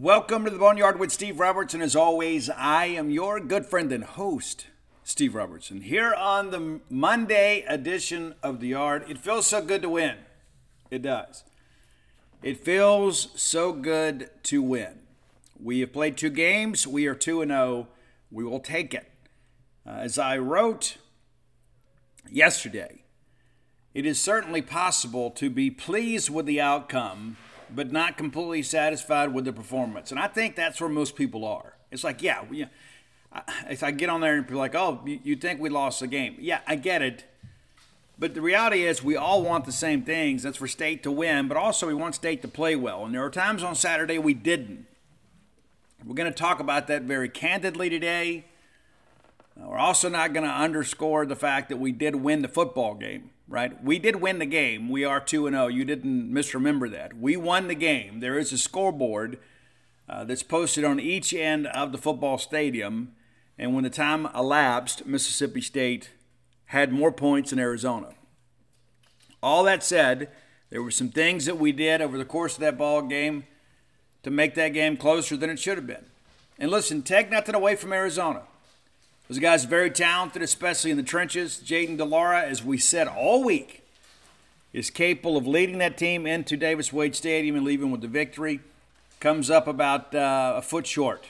Welcome to the Boneyard with Steve Robertson. As always, I am your good friend and host, Steve Robertson. Here on the Monday edition of The Yard, it feels so good to win. It does. It feels so good to win. We have played two games. We are 2 0. We will take it. Uh, as I wrote yesterday, it is certainly possible to be pleased with the outcome but not completely satisfied with the performance. And I think that's where most people are. It's like, yeah, we, if I get on there and be like, oh, you, you think we lost the game? Yeah, I get it. But the reality is, we all want the same things. That's for state to win, but also we want state to play well. And there are times on Saturday we didn't. We're going to talk about that very candidly today. We're also not going to underscore the fact that we did win the football game right? We did win the game. We are 2 0. You didn't misremember that. We won the game. There is a scoreboard uh, that's posted on each end of the football stadium. And when the time elapsed, Mississippi State had more points than Arizona. All that said, there were some things that we did over the course of that ball game to make that game closer than it should have been. And listen, take nothing away from Arizona. Those guys are very talented, especially in the trenches. Jayden de Laura, as we said all week, is capable of leading that team into Davis Wade Stadium and leaving with the victory. Comes up about uh, a foot short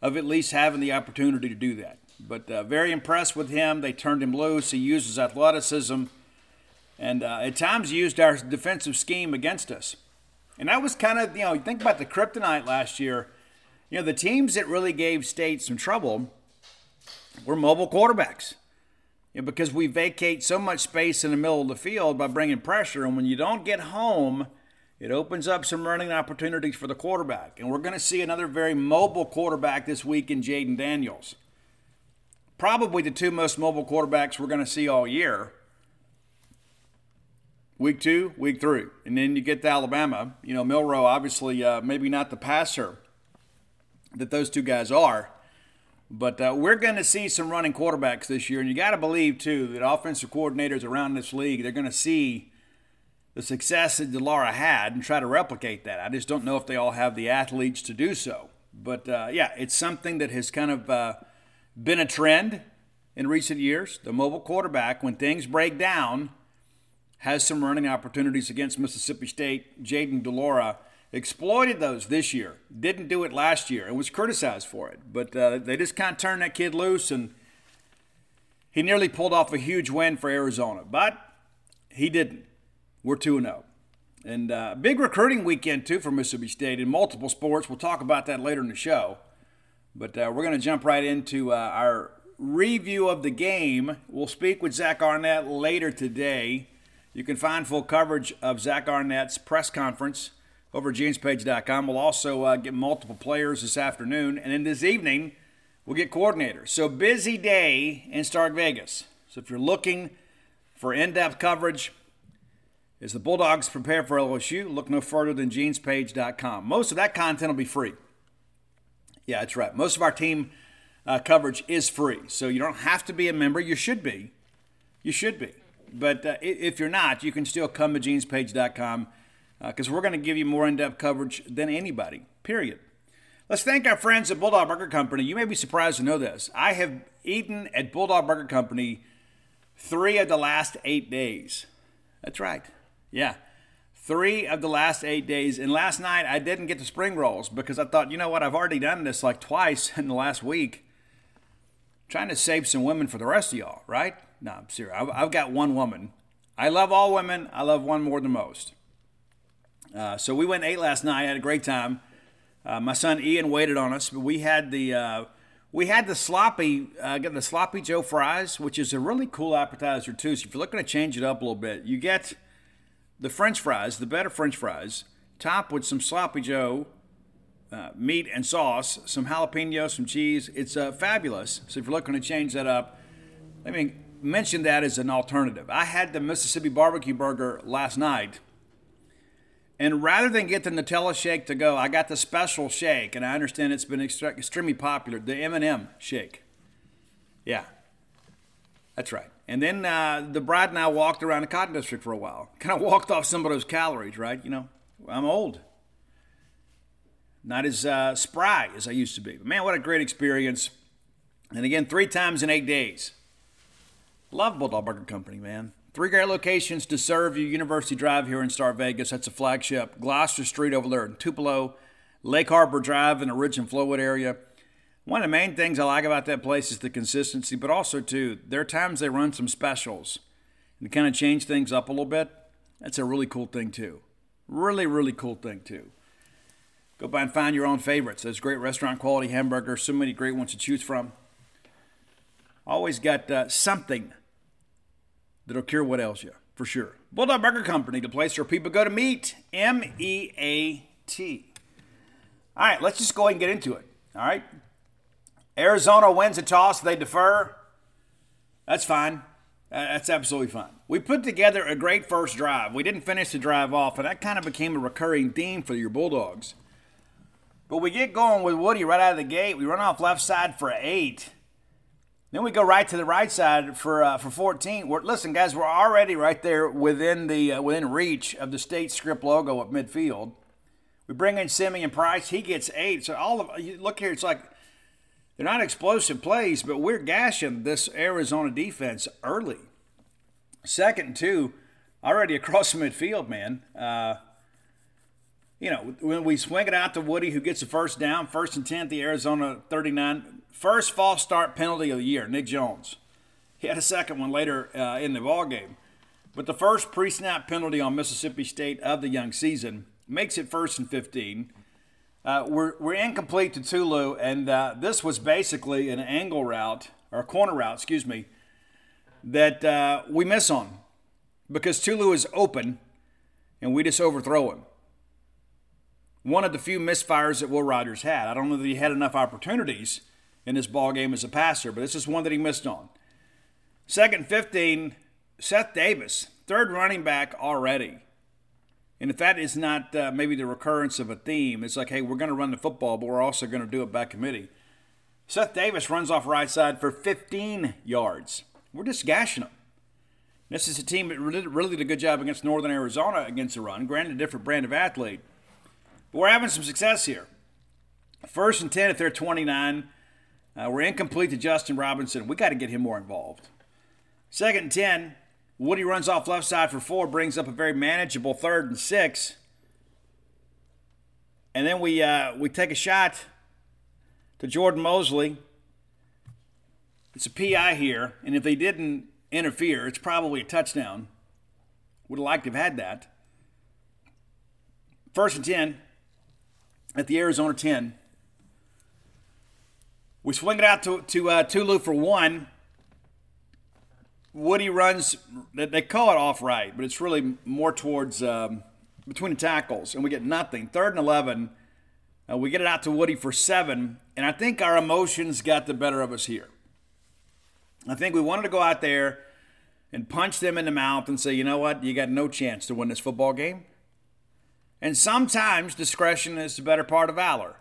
of at least having the opportunity to do that. But uh, very impressed with him. They turned him loose. He uses athleticism and uh, at times used our defensive scheme against us. And that was kind of, you know, think about the kryptonite last year. You know, the teams that really gave State some trouble – we're mobile quarterbacks. You know, because we vacate so much space in the middle of the field by bringing pressure. And when you don't get home, it opens up some running opportunities for the quarterback. And we're going to see another very mobile quarterback this week in Jayden Daniels. Probably the two most mobile quarterbacks we're going to see all year. Week two, week three. And then you get to Alabama. You know, Milroe, obviously, uh, maybe not the passer that those two guys are. But uh, we're going to see some running quarterbacks this year, and you got to believe too that offensive coordinators around this league they're going to see the success that de Laura had and try to replicate that. I just don't know if they all have the athletes to do so. But uh, yeah, it's something that has kind of uh, been a trend in recent years. The mobile quarterback, when things break down, has some running opportunities against Mississippi State. Jayden de Laura exploited those this year. Didn't do it last year and was criticized for it. But uh, they just kind of turned that kid loose, and he nearly pulled off a huge win for Arizona. But he didn't. We're 2 0. And uh, big recruiting weekend, too, for Mississippi State in multiple sports. We'll talk about that later in the show. But uh, we're going to jump right into uh, our review of the game. We'll speak with Zach Arnett later today. You can find full coverage of Zach Arnett's press conference over at. We'll also uh, get multiple players this afternoon. And then this evening, we'll get coordinators. So, busy day in Stark Vegas. So, if you're looking for in depth coverage, as the Bulldogs prepare for LSU, look no further than genespage.com. Most of that content will be free. Yeah, that's right. Most of our team uh, coverage is free. So, you don't have to be a member. You should be. You should be. But uh, if you're not, you can still come to genespage.com because uh, we're going to give you more in depth coverage than anybody, period. Let's thank our friends at Bulldog Burger Company. You may be surprised to know this. I have eaten at Bulldog Burger Company three of the last eight days. That's right. Yeah. Three of the last eight days. And last night I didn't get the spring rolls because I thought, you know what, I've already done this like twice in the last week. trying to save some women for the rest of y'all, right? No, I'm serious. I've got one woman. I love all women. I love one more than most. Uh, so we went ate last night. Had a great time. Uh, my son Ian waited on us, but we had the uh, we had the sloppy uh, get the sloppy Joe fries, which is a really cool appetizer too. So if you're looking to change it up a little bit, you get the French fries, the better French fries, topped with some sloppy Joe. Uh, meat and sauce, some jalapenos, some cheese. It's uh, fabulous. So if you're looking to change that up, let me mention that as an alternative. I had the Mississippi barbecue burger last night and rather than get the Nutella shake to go, I got the special shake, and I understand it's been extra- extremely popular, the M&M shake. Yeah, that's right. And then uh, the bride and I walked around the Cotton District for a while. Kind of walked off some of those calories, right? You know, I'm old. not as uh, spry as I used to be. But man, what a great experience. And again, three times in eight days. Love Bulldog Burger Company, man. Three great locations to serve you. University Drive here in Star Vegas. That's a flagship. Gloster Street over there in Tupelo. Lake Harbor Drive in the Ridge and Flowood area. One of the main things I like about that place is the consistency, but also, too, there are times they run some specials and kind of change things up a little bit. That's a really cool thing, too. Really, really cool thing, too. Go by and find your own favorites. There's great restaurant quality hamburgers, so many great ones to choose from. Always got uh, something that'll cure what ails you, for sure. Bulldog Burger Company, the place where people go to meet. M E A T. All right, let's just go ahead and get into it. All right. Arizona wins a toss, they defer. That's fine. That's absolutely fine. We put together a great first drive. We didn't finish the drive off, and that kind of became a recurring theme for your Bulldogs. But we get going with Woody right out of the gate. We run off left side for eight. Then we go right to the right side for uh, for 14. We're, listen, guys, we're already right there within the uh, within reach of the state script logo at midfield. We bring in Simeon Price. He gets eight. So all of you look here, it's like they're not explosive plays, but we're gashing this Arizona defense early. Second and two, already across midfield, man. Uh, you know, when we swing it out to Woody, who gets the first down, first and 10 the Arizona 39. First false start penalty of the year, Nick Jones. He had a second one later uh, in the ball game. But the first pre snap penalty on Mississippi State of the young season makes it first and 15. Uh, we're, we're incomplete to Tulu, and uh, this was basically an angle route, or corner route, excuse me, that uh, we miss on because Tulu is open and we just overthrow him one of the few misfires that Will Rogers had. I don't know that he had enough opportunities in this ball game as a passer, but this is one that he missed on. Second 15, Seth Davis, third running back already. And if that is not uh, maybe the recurrence of a theme, it's like, hey, we're going to run the football, but we're also going to do it by committee. Seth Davis runs off right side for 15 yards. We're just gashing them. This is a team that really, really did a good job against Northern Arizona against the run. Granted, a different brand of athlete. But we're having some success here. First and 10 if they're 29. Uh, we're incomplete to Justin Robinson. We got to get him more involved. Second and 10. Woody runs off left side for four, brings up a very manageable third and six. And then we, uh, we take a shot to Jordan Mosley. It's a PI here, and if they didn't interfere, it's probably a touchdown. Would have liked to have had that. First and 10 at the Arizona 10. We swing it out to, to uh, Tulu for one. Woody runs, they call it off right, but it's really more towards um, between the tackles, and we get nothing. Third and 11. Uh, we get it out to Woody for seven, and I think our emotions got the better of us here. I think we wanted to go out there and punch them in the mouth and say, you know what, you got no chance to win this football game. And sometimes discretion is the better part of valor.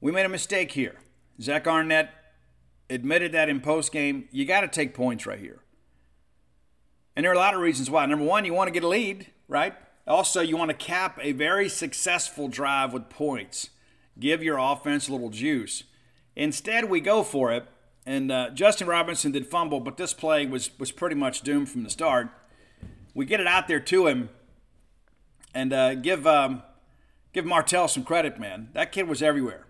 We made a mistake here. Zach Arnett admitted that in post game. You got to take points right here. And there are a lot of reasons why. Number one, you want to get a lead, right? Also, you want to cap a very successful drive with points. Give your offense a little juice. Instead, we go for it. And uh, Justin Robinson did fumble, but this play was, was pretty much doomed from the start. We get it out there to him and uh, give um, give Martell some credit, man. That kid was everywhere,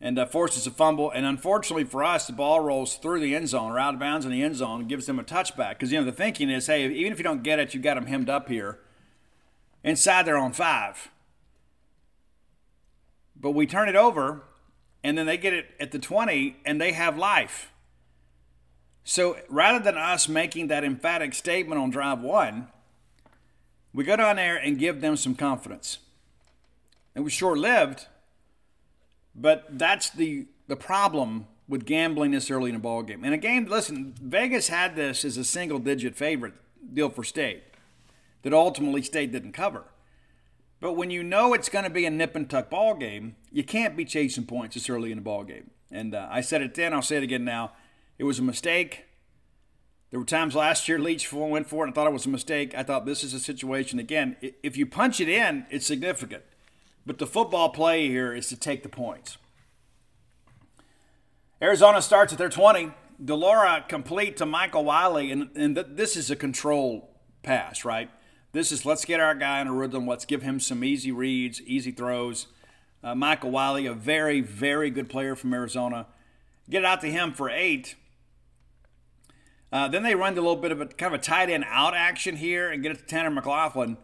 and uh, forces a fumble. And unfortunately for us, the ball rolls through the end zone or out of bounds in the end zone, and gives them a touchback. Because you know the thinking is, hey, even if you don't get it, you've got them hemmed up here, inside their own five. But we turn it over, and then they get it at the 20, and they have life. So rather than us making that emphatic statement on drive one, we go down there and give them some confidence. It was short lived, but that's the, the problem with gambling this early in a ball game. And again, listen, Vegas had this as a single digit favorite deal for state that ultimately state didn't cover. But when you know it's going to be a nip and tuck ball game, you can't be chasing points this early in the ball game. And uh, I said it then, I'll say it again now. It was a mistake. There were times last year Leach went for it and I thought it was a mistake. I thought this is a situation, again, if you punch it in, it's significant. But the football play here is to take the points. Arizona starts at their 20. de Laura complete to Michael Wiley, and, and th- this is a control pass, right? This is let's get our guy in a rhythm. Let's give him some easy reads, easy throws. Uh, Michael Wiley, a very, very good player from Arizona. Get it out to him for eight. Uh, then they run a little bit of a kind of a tight end out action here and get it to Tanner McLaughlin,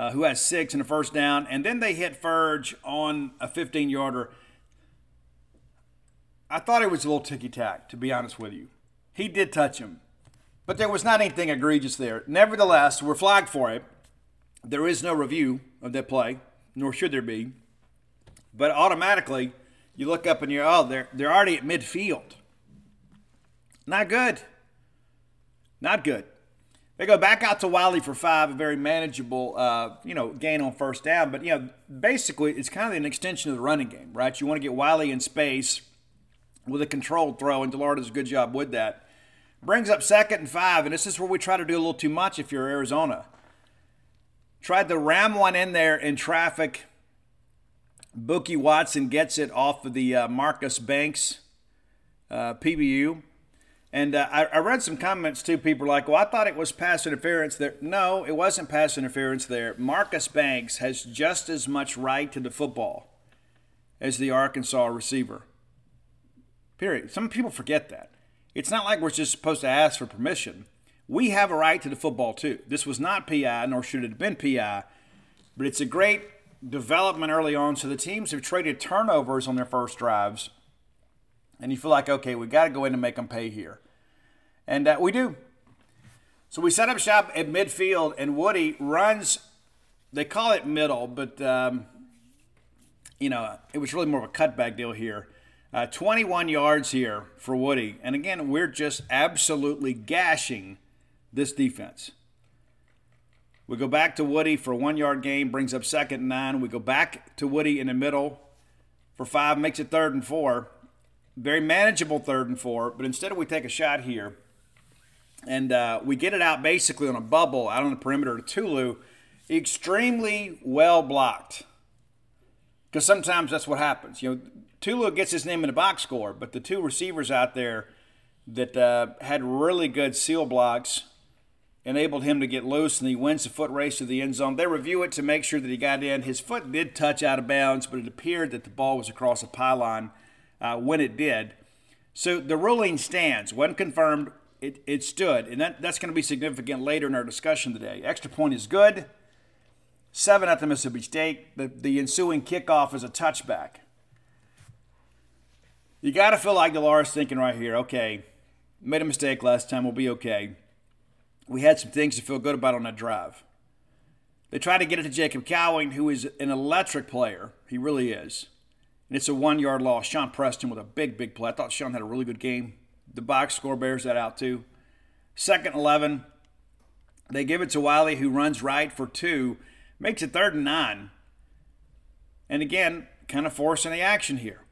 uh, who has six in the first down. And then they hit Furge on a 15 yarder. I thought it was a little ticky tack, to be honest with you. He did touch him, but there was not anything egregious there. Nevertheless, we're flagged for it. There is no review of that play, nor should there be. But automatically, you look up and you're, oh, they're, they're already at midfield. Not good. Not good. They go back out to Wiley for five, a very manageable, uh, you know, gain on first down. But you know, basically, it's kind of an extension of the running game, right? You want to get Wiley in space with a controlled throw, and Dillard does a good job with that. Brings up second and five, and this is where we try to do a little too much if you're Arizona. Tried to ram one in there in traffic. Bookie Watson gets it off of the uh, Marcus Banks uh, PBU. And uh, I, I, read some comments too. People like, well, I thought it was pass interference there. No, it wasn't pass interference there. Marcus Banks has just as much right to the football as the Arkansas receiver. Period. Some people forget that. It's not like we're just supposed to ask for permission. We have a right to the football too. This was not PI, nor should it have been PI, but it's a great development early on. So the teams have traded turnovers on their first drives and you feel like, okay, we got to go in and make them pay here. And uh, we do. So we set up shop at midfield, and Woody runs, they call it middle, but, um, you know, it was really more of a cutback deal here. Uh, 21 yards here for Woody. And again, we're just absolutely gashing this defense. We go back to Woody for a one yard game, brings up second and nine. We go back to Woody in the middle for five, makes it third and four very manageable third and four, but instead we take a shot here and uh, we get it out basically on a bubble out on the perimeter to Tulu, extremely well blocked. Because sometimes that's what happens. You know, Tulu gets his name in the box score, but the two receivers out there that uh, had really good seal blocks enabled him to get loose, and he wins the foot race to the end zone. They review it to make sure that he got in. His foot did touch out of bounds, but it appeared that the ball was across a pylon uh, when it did. So the ruling stands. When confirmed, it, it stood. And that, that's going to be significant later in our discussion today. Extra point is good. Seven at the Mississippi State. The, the ensuing kickoff is a touchback. You got to feel like de Laura's thinking right here, okay, made a mistake last time, we'll be okay. We had some things to feel good about on that drive. They tried to get it to Jacob Cowing, who is an electric player. He really is and it's a one yard loss. Shawn Preston with a big, big play. I thought Shawn had a really good game. The box score bears that out too. Second 11, they give it to Wiley, who runs right for two, makes it third and nine. And again, kind of forcing the action here.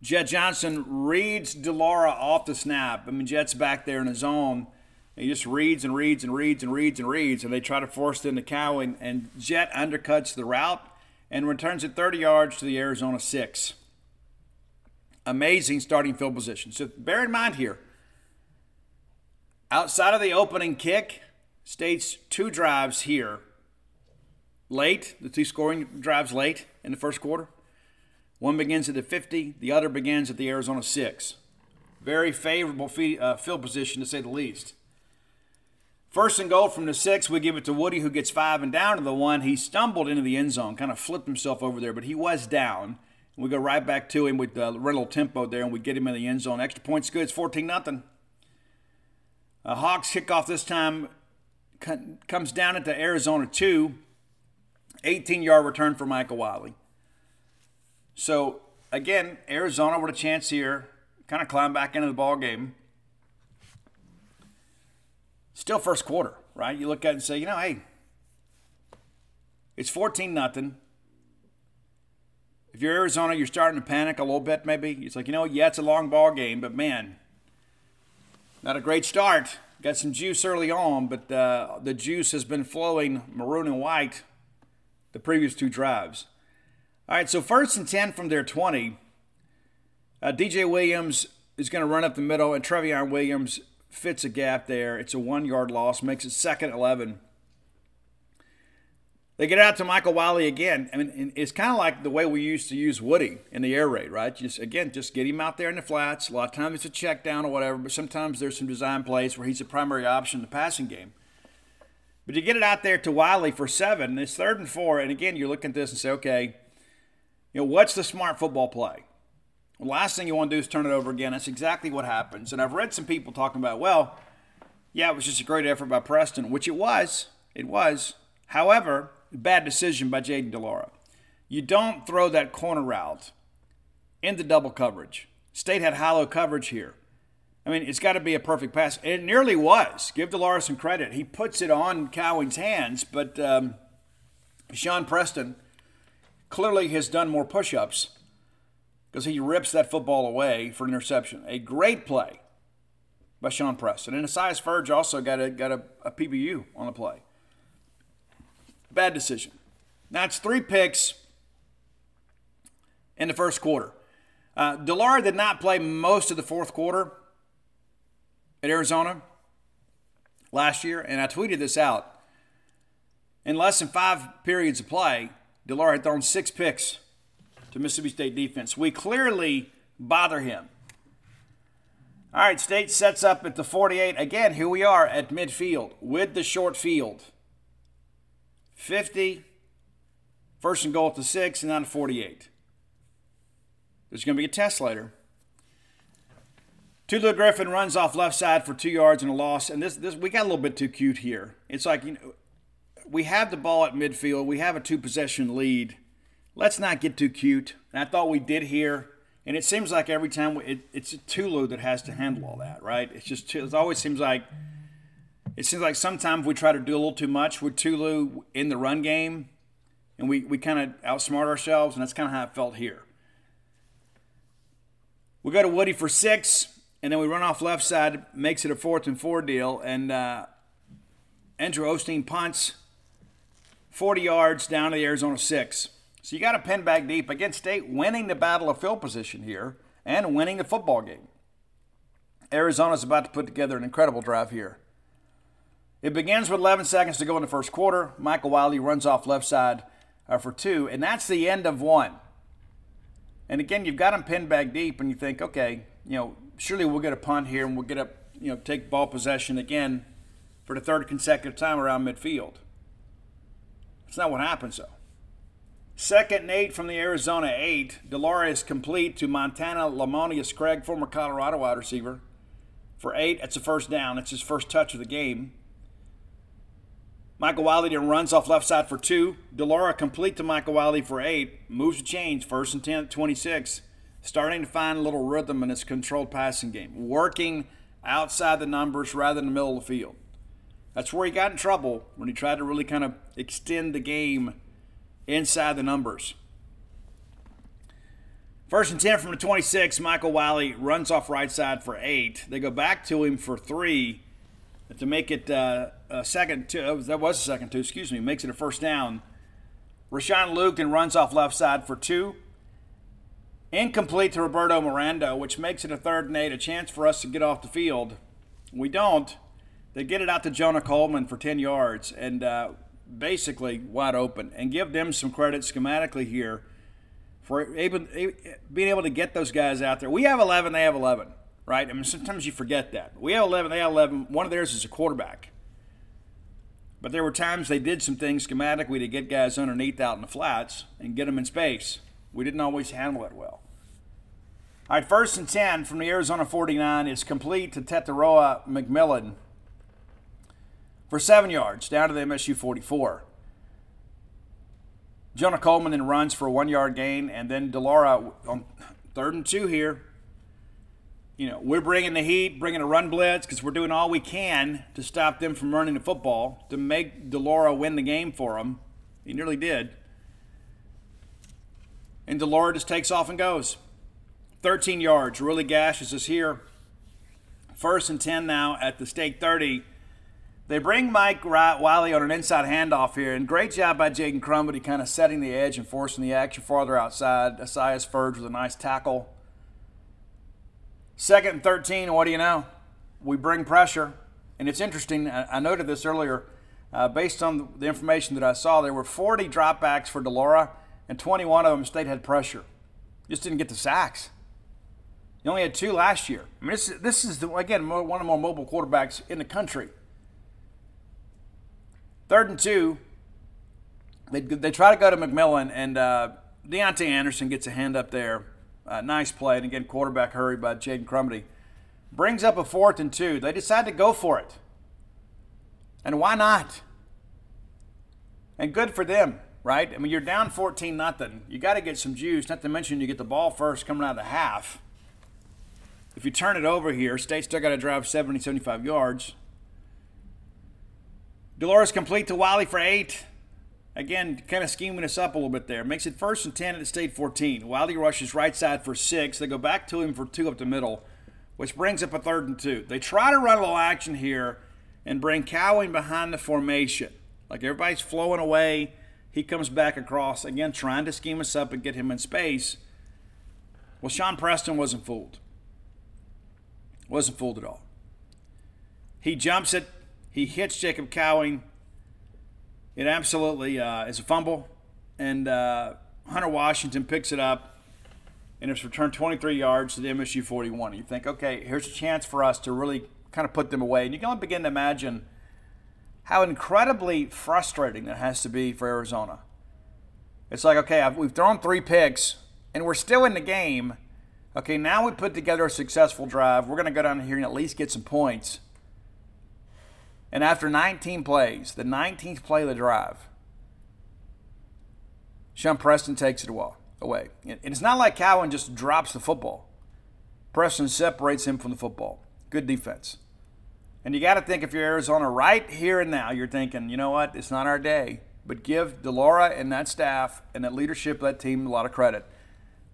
Jett Johnson reads de Laura off the snap. I mean, Jett's back there in his zone. He just reads and reads and reads and reads and reads, and they try to force it into Cow, and, Jett undercuts the route and returns it 30 yards to the Arizona 6. Amazing starting field position. So bear in mind here, outside of the opening kick, State's two drives here late, the two scoring drives late in the first quarter. One begins at the 50, the other begins at the Arizona 6. Very favorable uh, field position to say the least. First and goal from the six, we give it to Woody, who gets five and down to the one. He stumbled into the end zone, kind of flipped himself over there, but he was down. We go right back to him with the rental tempo there, and we get him in the end zone. Extra points good. It's 14 nothing. Uh, Hawks kickoff this time comes down into Arizona 2. 18 yard return for Michael Wiley. So, again, Arizona with a chance here, kind of climb back into the ball game still first quarter, right? You look at it and say, you know, hey, it's 14 nothing. If you're Arizona, you're starting to panic a little bit, maybe. It's like, you know, yeah, it's a long ball game, but man, not a great start. Got some juice early on, but uh, the juice has been flowing maroon and white the previous two drives. All right, so first and 10 from their 20. Uh, DJ Williams is going to run up the middle, and Trevion Williams fits a gap there. It's a one yard loss, makes it second 11. They get out to Michael Wiley again. I mean, it's kind of like the way we used to use Woody in the air raid, right? Just again, just get him out there in the flats. A lot of times it's a check down or whatever, but sometimes there's some design plays where he's a primary option in the passing game. But you get it out there to Wiley for seven, it's third and four, and again, you look at this and say, okay, you know, what's the smart football play? Last thing you want to do is turn it over again. That's exactly what happens. And I've read some people talking about, well, yeah, it was just a great effort by Preston, which it was. It was. However, bad decision by Jayden de Laura. You don't throw that corner route into double coverage. State had hollow coverage here. I mean, it's got to be a perfect pass. It nearly was. Give de Laura some credit. He puts it on Cowing's hands, but um, Shawn Preston clearly has done more push ups because he rips that football away for an interception. A great play by Shawn Preston. And Asias Furge also got a, got a, a PBU on the play. Bad decision. Now it's three picks in the first quarter. Uh, did not play most of the fourth quarter at Arizona last year, and I tweeted this out. In less than five periods of play, de Laura had thrown six picks to Mississippi State defense. We clearly bother him. All right, State sets up at the 48. Again, here we are at midfield with the short field. 50, first and goal at the 6, and to 48. There's going to be a test later. Tulu Griffin runs off left side for two yards and a loss. And this, this we got a little bit too cute here. It's like you know, we have the ball at midfield. We have a two possession lead. Let's not get too cute. And I thought we did here. And it seems like every time we, it, it's Tulu that has to handle all that, right? It's just it always seems like it seems like sometimes we try to do a little too much with Tulu in the run game, and we, we kind of outsmart ourselves, and that's kind of how it felt here. We go to Woody for six, and then we run off left side, makes it a fourth and four deal, and uh, Andrew Osteen punts 40 yards down to the Arizona six. So you got to pin back deep against State, winning the battle of field position here and winning the football game. Arizona's about to put together an incredible drive here. It begins with 11 seconds to go in the first quarter. Michael Wiley runs off left side uh, for two, and that's the end of one. And again, you've got them pinned back deep, and you think, okay, you know, surely we'll get a punt here, and we'll get a, you know, take ball possession again for the third consecutive time around midfield. That's not what happens, though. Second and eight from the Arizona eight. de Laura is complete to Montana Lemonious Craig, former Colorado wide receiver. For eight, it's a first down. It's his first touch of the game. Michael Wiley then runs off left side for two. de Laura complete to Michael Wiley for eight. Moves the change. first and 10, 26. Starting to find a little rhythm in his controlled passing game. Working outside the numbers rather than the middle of the field. That's where he got in trouble when he tried to really kind of extend the game inside the numbers. First and 10 from the 26, Michael Wiley runs off right side for eight. They go back to him for three to make it uh, a second two. Uh, that was a second two, excuse me. Makes it a first down. Rayshon Luke then runs off left side for two. Incomplete to Roberto Miranda, which makes it a third and eight, a chance for us to get off the field. We don't. They get it out to Jonah Coleman for 10 yards and uh, basically wide open. And give them some credit schematically here for able, being able to get those guys out there. We have 11, they have 11 right? I mean, sometimes you forget that. We have 11, they have 11. One of theirs is a quarterback. But there were times they did some things schematically to get guys underneath out in the flats and get them in space. We didn't always handle it well. All right, first and 10 from the Arizona 49 is complete to Tetairoa McMillan for seven yards down to the MSU 44. Jonah Coleman then runs for a one yard gain, and then de Laura on third and two here you know, we're bringing the heat, bringing a run blitz because we're doing all we can to stop them from running the football to make de Laura win the game for them. He nearly did. And de Laura just takes off and goes. 13 yards, really gashes us here. First and 10 now at the state 30. They bring Mike Wiley on an inside handoff here, and great job by Jaden Crumedy kind of setting the edge and forcing the action farther outside. Asias Furge with a nice tackle. Second and 13, what do you know? We bring pressure. And it's interesting, I noted this earlier, uh, based on the information that I saw, there were 40 dropbacks for de Laura, and 21 of them State had pressure. Just didn't get the sacks. You only had two last year. I mean, this, this is, the, again, one of the more mobile quarterbacks in the country. Third and two, they, they try to go to McMillan, and uh, Deontay Anderson gets a hand up there. Uh, nice play. And again, quarterback hurry by Jaden Crumedy. Brings up a fourth and two. They decide to go for it. And why not? And good for them, right? I mean, you're down 14 nothing. You got to get some juice, not to mention you get the ball first coming out of the half. If you turn it over here, State still got to drive 70, 75 yards. De Laura's complete to Wiley for eight. Again, kind of scheming us up a little bit there. Makes it first and 10 at the state 14. Wiley rushes right side for six. They go back to him for two up the middle, which brings up a third and two. They try to run a little action here and bring Cowing behind the formation. Like everybody's flowing away. He comes back across, again, trying to scheme us up and get him in space. Well, Shawn Preston wasn't fooled. Wasn't fooled at all. He jumps it. He hits Jacob Cowing it absolutely uh, is a fumble, and uh, Hunter Washington picks it up, and it's returned 23 yards to the MSU 41. You think, okay, here's a chance for us to really kind of put them away, and you can only begin to imagine how incredibly frustrating that has to be for Arizona. It's like, okay, I've, we've thrown three picks, and we're still in the game. Okay, now we put together a successful drive. We're going to go down here and at least get some points. And after 19 plays, the 19th play of the drive, Shawn Preston takes it away. And it's not like Cowing just drops the football. Preston separates him from the football. Good defense. And you got to think if you're Arizona right here and now, you're thinking, you know what, it's not our day. But give de Laura and that staff and that leadership that team a lot of credit.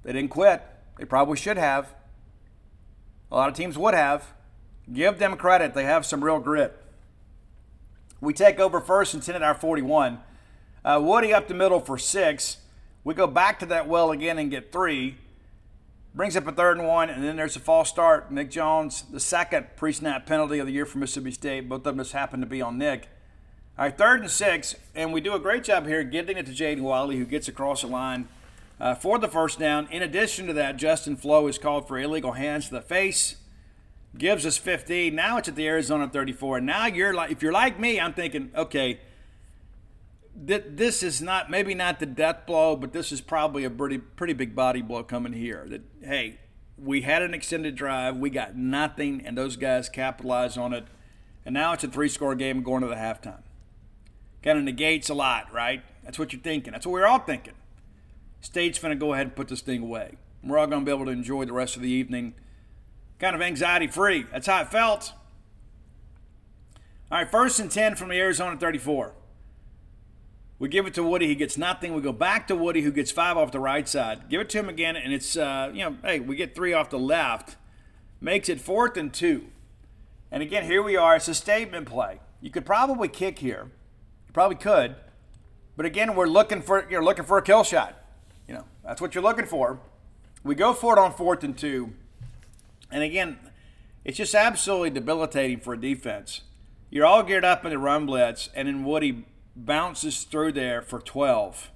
They didn't quit. They probably should have. A lot of teams would have. Give them credit. They have some real grit. We take over first and 10 at our 41. Uh, Woody up the middle for six. We go back to that well again and get three. Brings up a third and one, and then there's a false start. Nick Jones, the second pre snap penalty of the year for Mississippi State. Both of them just happen to be on Nick. All right, third and six, and we do a great job here getting it to Jaden Walley, who gets across the line uh, for the first down. In addition to that, Justin Flowe is called for illegal hands to the face gives us 15. Now it's at the Arizona 34. Now you're like, if you're like me, I'm thinking, okay, th- this is not maybe not the death blow, but this is probably a pretty pretty big body blow coming here. That hey, we had an extended drive, we got nothing, and those guys capitalized on it, and now it's a three-score game going to the halftime. Kind of negates a lot, right? That's what you're thinking. That's what we're all thinking. State's going to go ahead and put this thing away. We're all going to be able to enjoy the rest of the evening kind of anxiety free. That's how it felt. All right, first and 10 from the Arizona 34. We give it to Woody. He gets nothing. We go back to Woody, who gets five off the right side. Give it to him again, and it's, uh, you know, hey, we get three off the left. Makes it fourth and two. And again, here we are. It's a statement play. You could probably kick here. You probably could. But again, we're looking for you're looking for a kill shot. You know, that's what you're looking for. We go for it on fourth and two. And again, it's just absolutely debilitating for a defense. You're all geared up in the run blitz, and then Woody bounces through there for 12.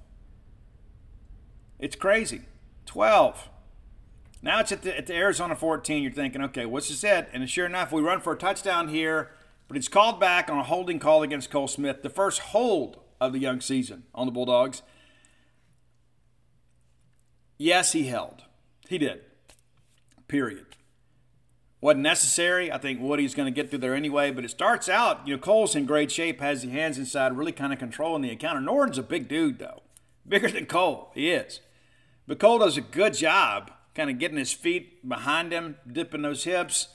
It's crazy. 12. Now it's at the, at the Arizona 14. You're thinking, okay, what's this at? And sure enough, we run for a touchdown here, but it's called back on a holding call against Cole Smith, the first hold of the young season on the Bulldogs. Yes, he held. He did. Period. Wasn't necessary. I think Woody's going to get through there anyway. But it starts out, you know, Cole's in great shape, has the hands inside, really kind of controlling the encounter. Norton's a big dude, though. Bigger than Cole. He is. But Cole does a good job kind of getting his feet behind him, dipping those hips,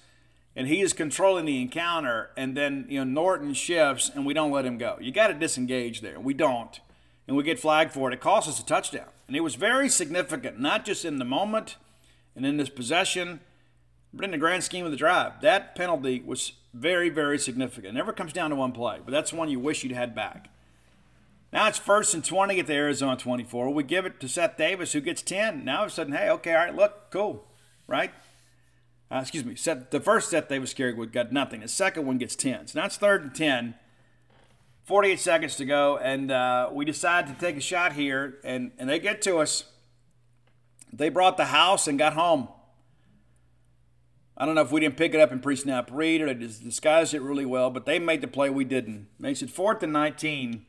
and he is controlling the encounter. And then, you know, Norton shifts, and we don't let him go. You got to disengage there. We don't. And we get flagged for it. It costs us a touchdown. And it was very significant, not just in the moment and in this possession – But in the grand scheme of the drive, that penalty was very, very significant. It never comes down to one play, but that's one you wish you'd had back. Now it's first and 20 at the Arizona 24. We give it to Seth Davis, who gets 10. Now all of a sudden, hey, okay, all right, look, cool, right? Uh, excuse me. Seth, the first Seth Davis carry would got nothing. The second one gets 10. So now it's third and 10. 48 seconds to go, and uh, we decide to take a shot here, and, and they get to us. They brought the house and got home. I don't know if we didn't pick it up in pre-snap read or they disguised it really well, but they made the play we didn't. Makes it fourth and 19.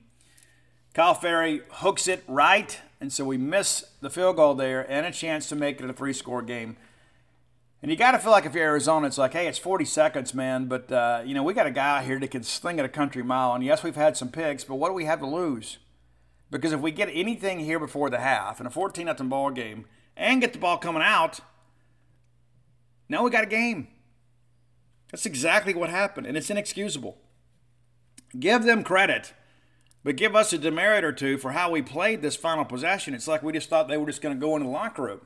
Kyle Ferrie hooks it right, and so we miss the field goal there and a chance to make it a three score game. And you got to feel like if you're Arizona, it's like, hey, it's 40 seconds, man, but, uh, you know, we got a guy here that can sling it a country mile. And yes, we've had some picks, but what do we have to lose? Because if we get anything here before the half in a 14 0 ball game and get the ball coming out, now we got a game. That's exactly what happened, and it's inexcusable. Give them credit but give us a demerit or two for how we played this final possession. It's like we just thought they were just going to go into the locker room.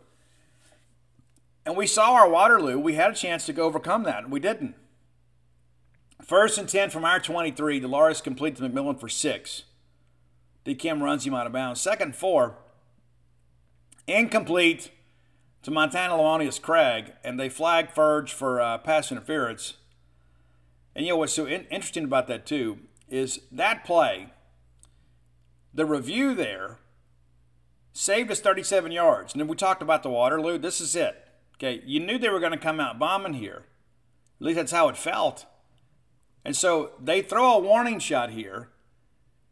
And we saw our Waterloo. We had a chance to go overcome that, and we didn't. First and 10 from our 23. Dolores completes McMillan for six. DKM runs him out of bounds. Second, four. Incomplete to Montana Lemonious Craig, and they flag Ferge for uh, pass interference. And you know what's so in- interesting about that, too, is that play the review there saved us 37 yards. And then we talked about the Waterloo. This is it. Okay, you knew they were going to come out bombing here. At least that's how it felt. And so they throw a warning shot here.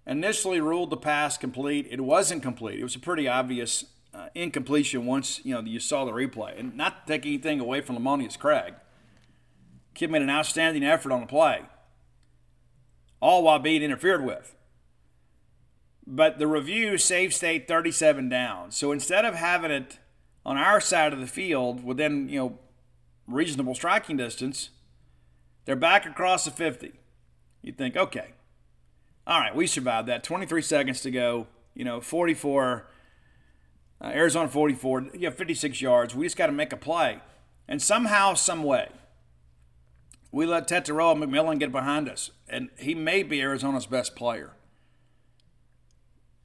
Initially ruled the pass complete. It wasn't complete. It was a pretty obvious uh, incompletion once you know you saw the replay. And not to take anything away from Lemonious Craig. Kid made an outstanding effort on the play, all while being interfered with. But the review saved State 37 down. So instead of having it on our side of the field within, you know, reasonable striking distance, they're back across the 50. You think, okay, all right, we survived that. 23 seconds to go. You know, 44, uh, Arizona 44. You have 56 yards. We just got to make a play. And somehow, some way, we let Tetairoa McMillan get behind us. And he may be Arizona's best player.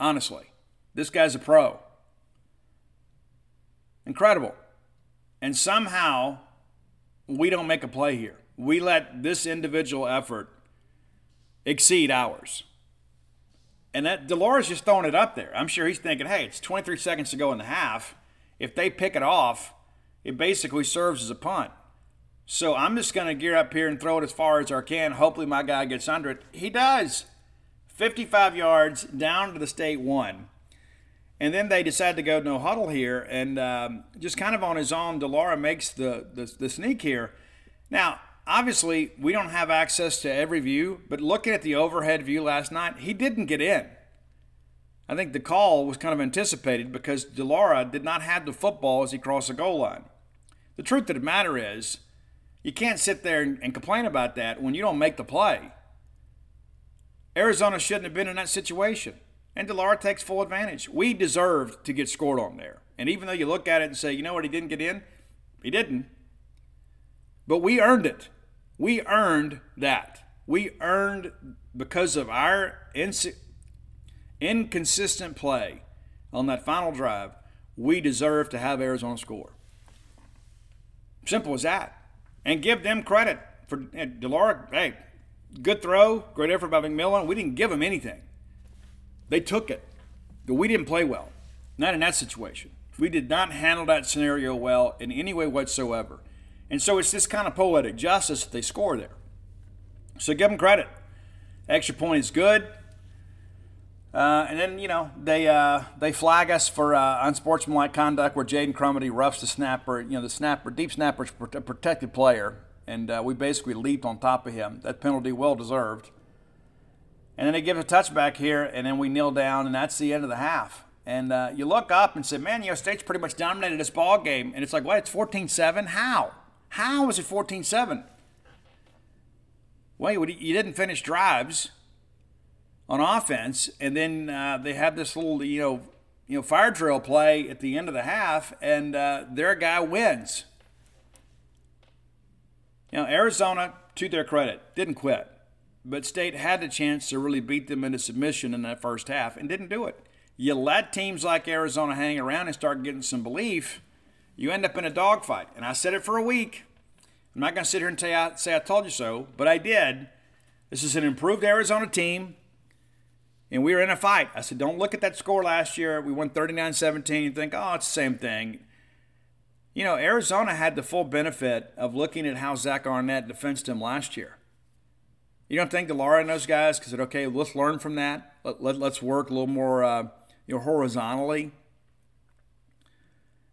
Honestly, this guy's a pro. Incredible. And somehow we don't make a play here. We let this individual effort exceed ours. And that de Laura's just throwing it up there. I'm sure he's thinking, hey, it's 23 seconds to go in the half. If they pick it off, it basically serves as a punt. So I'm just going to gear up here and throw it as far as I can. Hopefully my guy gets under it. He does. 55 yards down to the state one. And then they decide to go no huddle here, and um, just kind of on his own, de Laura makes the, the, the sneak here. Now, obviously, we don't have access to every view, but looking at the overhead view last night, he didn't get in. I think the call was kind of anticipated because de Laura did not have the football as he crossed the goal line. The truth of the matter is, you can't sit there and, complain about that when you don't make the play. Arizona shouldn't have been in that situation. And de Laura takes full advantage. We deserved to get scored on there. And even though you look at it and say, you know what, he didn't get in, he didn't. But we earned it. We earned that. We earned because of our ins- inconsistent play on that final drive. We deserve to have Arizona score. Simple as that. And give them credit for de Laura. Hey, Good throw, great effort by McMillan. We didn't give them anything. They took it. But we didn't play well. Not in that situation. We did not handle that scenario well in any way whatsoever. And so it's this kind of poetic justice that they score there. So give them credit. Extra point is good. Uh, and then you know they uh, they flag us for uh, unsportsmanlike conduct where Jaden Crumedy roughs the snapper. You know the snapper, deep snapper's a protected player, and uh, we basically leaped on top of him. That penalty well deserved. And then they give a touchback here, and then we kneel down, and that's the end of the half. And uh, you look up and say, man, you know, State's pretty much dominated this ball game. And it's like, what? It's 14-7? How? How is it 14-7? Well, you didn't finish drives on offense, and then uh, they had this little, you know, you know, fire drill play at the end of the half, and uh, their guy wins. You know, Arizona, to their credit, didn't quit, but State had the chance to really beat them into submission in that first half and didn't do it. You let teams like Arizona hang around and start getting some belief, you end up in a dogfight. And I said it for a week. I'm not going to sit here and say I, say I told you so, but I did. This is an improved Arizona team, and we were in a fight. I said, don't look at that score last year. We won 39 17. You think, oh, it's the same thing. You know, Arizona had the full benefit of looking at how Zach Arnett defensed him last year. You don't think de Laura and those guys said, okay, let's learn from that. Let, let, us work a little more uh, you know, horizontally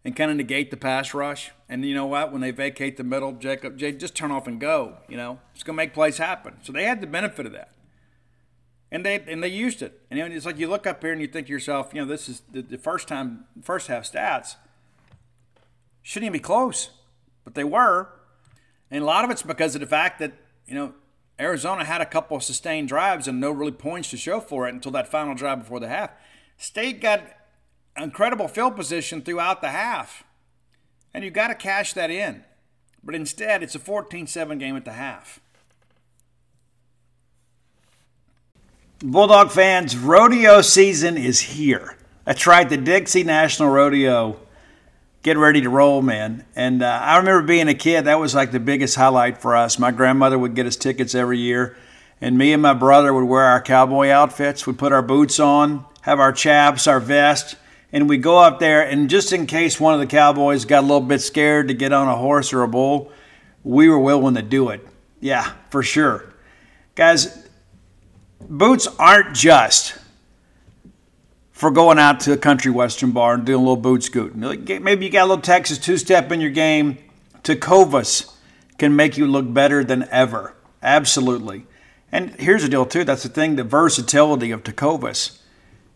and kind of negate the pass rush. And you know what? When they vacate the middle, Jacob, Jay, just turn off and go. You know, it's going to make plays happen. So they had the benefit of that, and they and they used it. And it's like you look up here and you think to yourself, you know, this is the, the first time, first half stats shouldn't even be close, but they were. And a lot of it's because of the fact that you know Arizona had a couple of sustained drives and no really points to show for it until that final drive before the half. State got incredible field position throughout the half. And you've got to cash that in. But instead, it's a 14 7 game at the half. Bulldog fans, rodeo season is here. That's right, the Dixie National Rodeo. Get ready to roll, man. And uh, I remember being a kid, that was like the biggest highlight for us. My grandmother would get us tickets every year, and me and my brother would wear our cowboy outfits. We'd put our boots on, have our chaps, our vest, and we go up there, and just in case one of the cowboys got a little bit scared to get on a horse or a bull, we were willing to do it. Yeah, for sure. Guys, boots aren't just for going out to a country western bar and doing a little boot scooting. Maybe you got a little Texas two step in your game. Tecovas can make you look better than ever. Absolutely. And here's the deal, too. That's the thing the versatility of Tecovas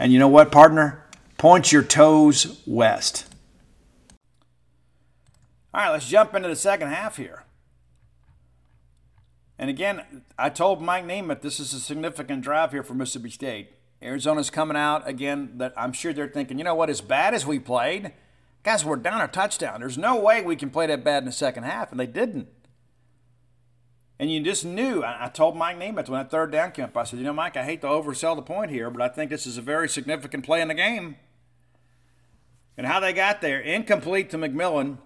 and you know what, partner? Point your toes west. All right, let's jump into the second half here. And again, I told Mike Nemeth this is a significant drive here for Mississippi State. Arizona's coming out again. That I'm sure they're thinking, you know what? As bad as we played, guys, we're down a touchdown. There's no way we can play that bad in the second half, and they didn't. And you just knew. I, I told Mike Nemeth when that third down came up, I said, you know, Mike, I hate to oversell the point here, but I think this is a very significant play in the game. And how they got there, incomplete to McMillan.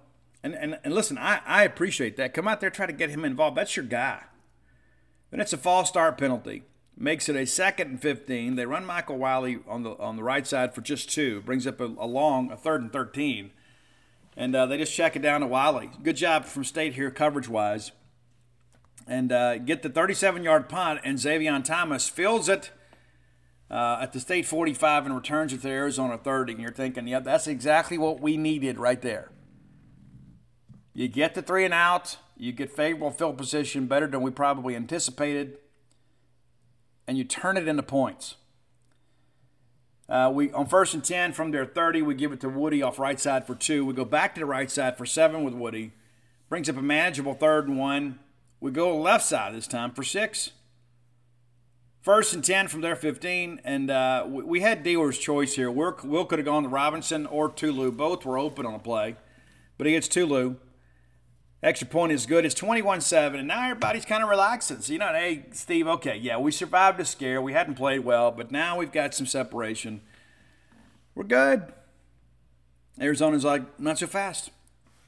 And, and, and listen, I, I appreciate that. Come out there, try to get him involved. That's your guy. Then it's a false start penalty. Makes it a second and 15. They run Michael Wiley on the on the right side for just two. Brings up a, a long, a third and 13. And uh, they just check it down to Wiley. Good job from State here, coverage wise and uh, get the 37 yard punt, and Zavion Thomas fills it uh, at the state 45 and returns it to Arizona 30. And you're thinking, yeah, that's exactly what we needed right there. You get the three and out, you get favorable field position better than we probably anticipated, and you turn it into points. Uh, we on first and ten from their 30, we give it to Woody off right side for two. We go back to the right side for seven with Woody. Brings up a manageable third and one. We go left side this time for six. First and 10 from their 15, and uh, we, had dealer's choice here. Will, Will could have gone to Robinson or Tulu. Both were open on the play, but he gets Tulu. Extra point is good. It's 21 7, and now everybody's kind of relaxing. So, you know, hey, Steve, okay, yeah, we survived a scare. We hadn't played well, but now we've got some separation. We're good. Arizona's like, not so fast.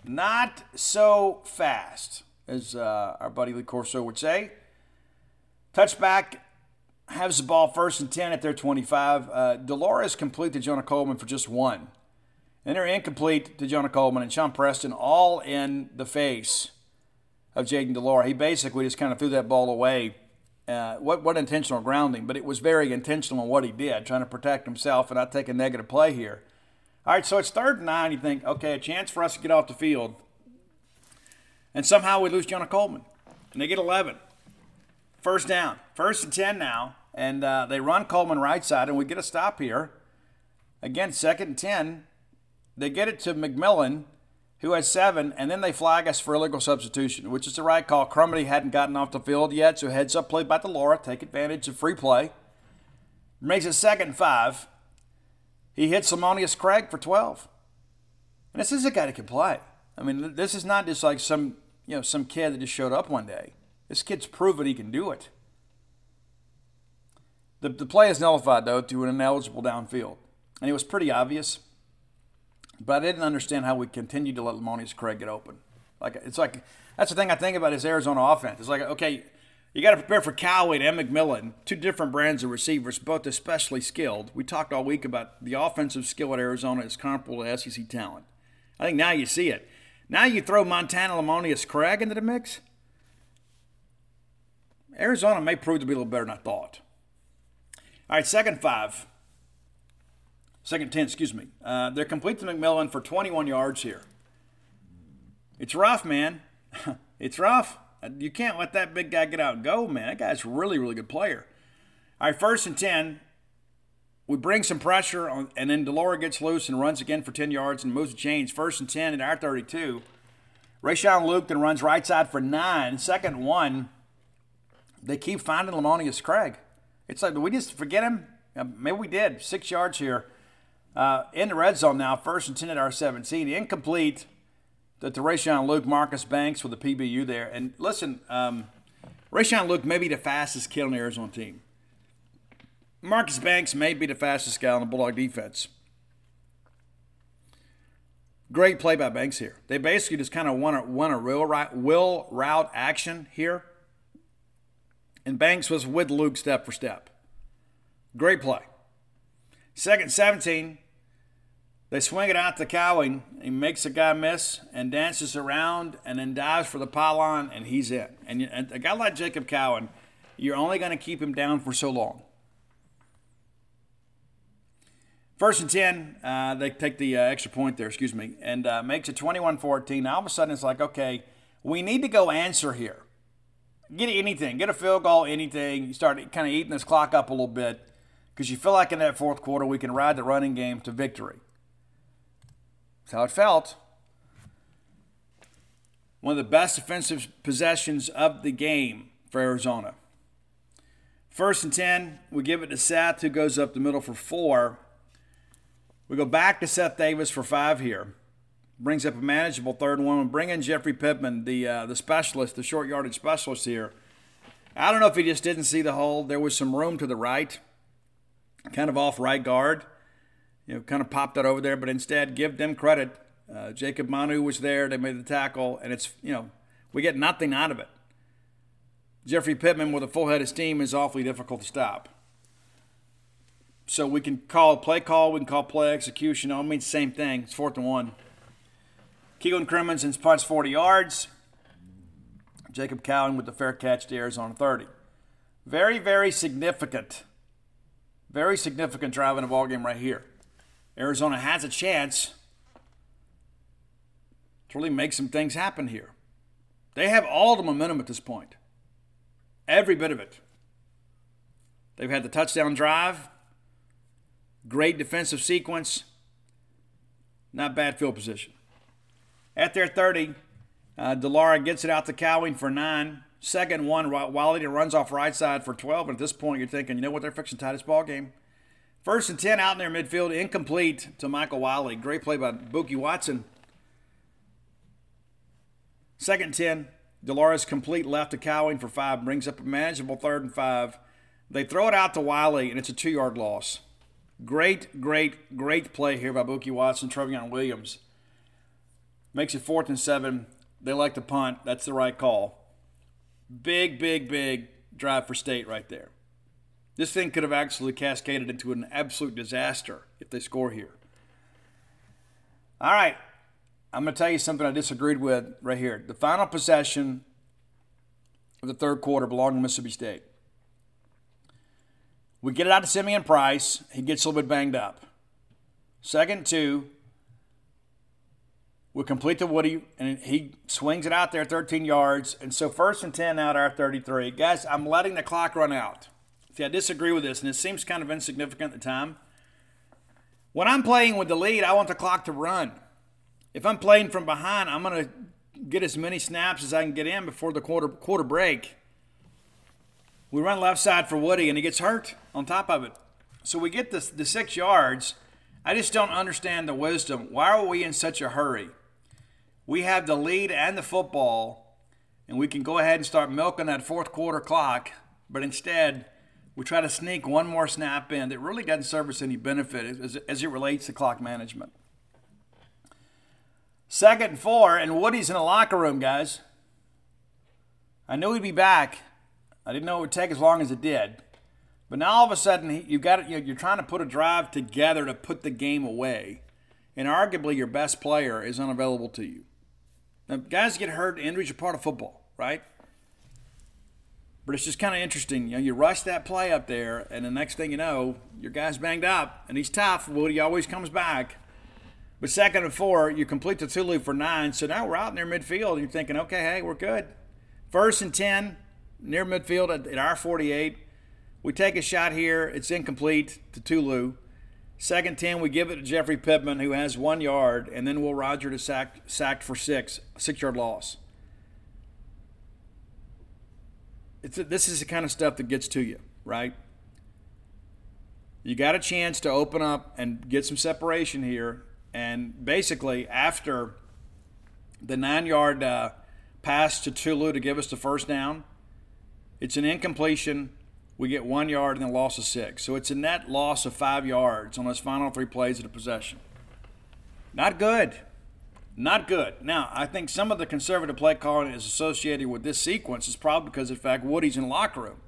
Not so fast as uh, our buddy Lee Corso would say. Touchback has the ball first and 10 at their 25. Uh, de Laura complete to Jonah Coleman for just one. And they're incomplete to Jonah Coleman and Sean Preston all in the face of Jayden de Laura. He basically just kind of threw that ball away. Uh, what, what intentional grounding, but it was very intentional in what he did, trying to protect himself and not take a negative play here. All right, so it's third and nine. You think, okay, a chance for us to get off the field. And somehow we lose Jonah Coleman. And they get 11. First down. First and 10 now. And uh, they run Coleman right side, and we get a stop here. Again, second and 10. They get it to McMillan, who has seven, and then they flag us for illegal substitution, which is the right call. Crumedy hadn't gotten off the field yet, so heads up play by the Laura. Take advantage of free play. Makes it second five. He hits Lemonious Craig for 12. And this is a guy that can play. I mean, this is not just like some, you know, some kid that just showed up one day. This kid's proven he can do it. The, the play is nullified, though, to an ineligible downfield. And it was pretty obvious. But I didn't understand how we continued to let Lemonious Craig get open. Like it's like that's the thing I think about is Arizona offense. It's like okay, you got to prepare for Cowing and McMillan, two different brands of receivers, both especially skilled. We talked all week about the offensive skill at Arizona is comparable to SEC talent. I think now you see it. Now you throw Montana Lemonious Craig into the mix. Arizona may prove to be a little better than I thought. All right, second five. Second 10, excuse me. Uh, they're complete to McMillan for 21 yards here. It's rough, man. it's rough. You can't let that big guy get out and go, man. That guy's a really, really good player. All right, first and 10. We bring some pressure, on, and then de Laura gets loose and runs again for 10 yards and moves the chains. First and 10 at our 32. Rayshon Luke then runs right side for nine. Second one, they keep finding Lemonious Craig. It's like, we just forget him? maybe we did. Six yards here. Uh, in the red zone now, first and 10 at our 17. Incomplete to, to Rayshon Luke, Marcus Banks with the PBU there. And listen, um, Rayshon Luke may be the fastest kid on the Arizona team. Marcus Banks may be the fastest guy on the Bulldog defense. Great play by Banks here. They basically just kind of want a, want a real right, will route action here. And Banks was with Luke step for step. Great play. Second 17, they swing it out to Cowing. He makes a guy miss and dances around and then dives for the pylon, and he's in. And, a guy like Jacob Cowing, you're only going to keep him down for so long. First and 10, uh, they take the uh, extra point there, excuse me, and uh, makes it 21 14. Now all of a sudden it's like, okay, we need to go answer here. Get anything, get a field goal, anything. You start kind of eating this clock up a little bit because you feel like in that fourth quarter we can ride the running game to victory. That's how it felt. One of the best offensive possessions of the game for Arizona. First and 10, we give it to Seth, who goes up the middle for four. We go back to Seth Davis for five here. Brings up a manageable third one. Bring in Jeffrey Pittman, the, uh, the specialist, the short yardage specialist here. I don't know if he just didn't see the hole. There was some room to the right, kind of off right guard you know, kind of popped that over there, but instead give them credit. Uh, Jacob Manu was there. They made the tackle, and it's, you know, we get nothing out of it. Jeffrey Pittman with a full head of steam is awfully difficult to stop. So we can call play call, we can call play execution. All means the same thing. It's fourth and one. Keelan Crimmonsen's punts 40 yards. Jacob Cowing with the fair catch to Arizona 30. Very, very significant. Very significant drive in the ball game right here. Arizona has a chance to really make some things happen here. They have all the momentum at this point, every bit of it. They've had the touchdown drive, great defensive sequence, not bad field position. At their 30, uh, de Laura gets it out to Cowing for nine. Second one, Wiley runs off right side for 12. And at this point, you're thinking, you know what? They're fixing tight ball game. First and 10 out in their midfield, incomplete to Michael Wiley. Great play by Bookie Watson. Second 10, de Laura's complete left to Cowing for five, brings up a manageable third and five. They throw it out to Wiley, and it's a two yard loss. Great, great, great play here by Bookie Watson, Trevion Williams. Makes it fourth and seven. They like to punt. That's the right call. Big, big, big drive for state right there. This thing could have actually cascaded into an absolute disaster if they score here. All right. I'm going to tell you something I disagreed with right here. The final possession of the third quarter belonged to Mississippi State. We get it out to Simeon Price. He gets a little bit banged up. Second two, we complete to Woody, and he swings it out there 13 yards. And so first and 10 out our 33. Guys, I'm letting the clock run out. See, I disagree with this, and it seems kind of insignificant at the time. When I'm playing with the lead, I want the clock to run. If I'm playing from behind, I'm going to get as many snaps as I can get in before the quarter quarter break. We run left side for Woody, and he gets hurt on top of it. So we get the, the six yards. I just don't understand the wisdom. Why are we in such a hurry? We have the lead and the football, and we can go ahead and start milking that fourth quarter clock, but instead, we try to sneak one more snap in that really doesn't serve us any benefit as, as it relates to clock management. Second and four, and Woody's in the locker room, guys. I knew he'd be back. I didn't know it would take as long as it did. But now all of a sudden, you got it. you're trying to put a drive together to put the game away, and arguably your best player is unavailable to you. Now, guys get hurt, injuries are part of football, right? But it's just kind of interesting. You know, you rush that play up there, and the next thing you know, your guy's banged up, and he's tough. Woody always comes back. But second and four, you complete the Tulu for nine. So now we're out near midfield, and you're thinking, okay, hey, we're good. First and 10, near midfield at, at our 48. We take a shot here. It's incomplete to Tulu. Second 10, we give it to Jeffrey Pittman, who has one yard, and then Will Roger to sack, sacked for six, six yard loss. it's this is the kind of stuff that gets to you, right? You got a chance to open up and get some separation here, and basically after the nine-yard uh, pass to Tulu to give us the first down, it's an incompletion. We get one yard and a loss of six, so it's a net loss of five yards on those final three plays of the possession. Not good. Not good. Now, I think some of the conservative play calling is associated with this sequence is probably because in fact Woody's in the locker room.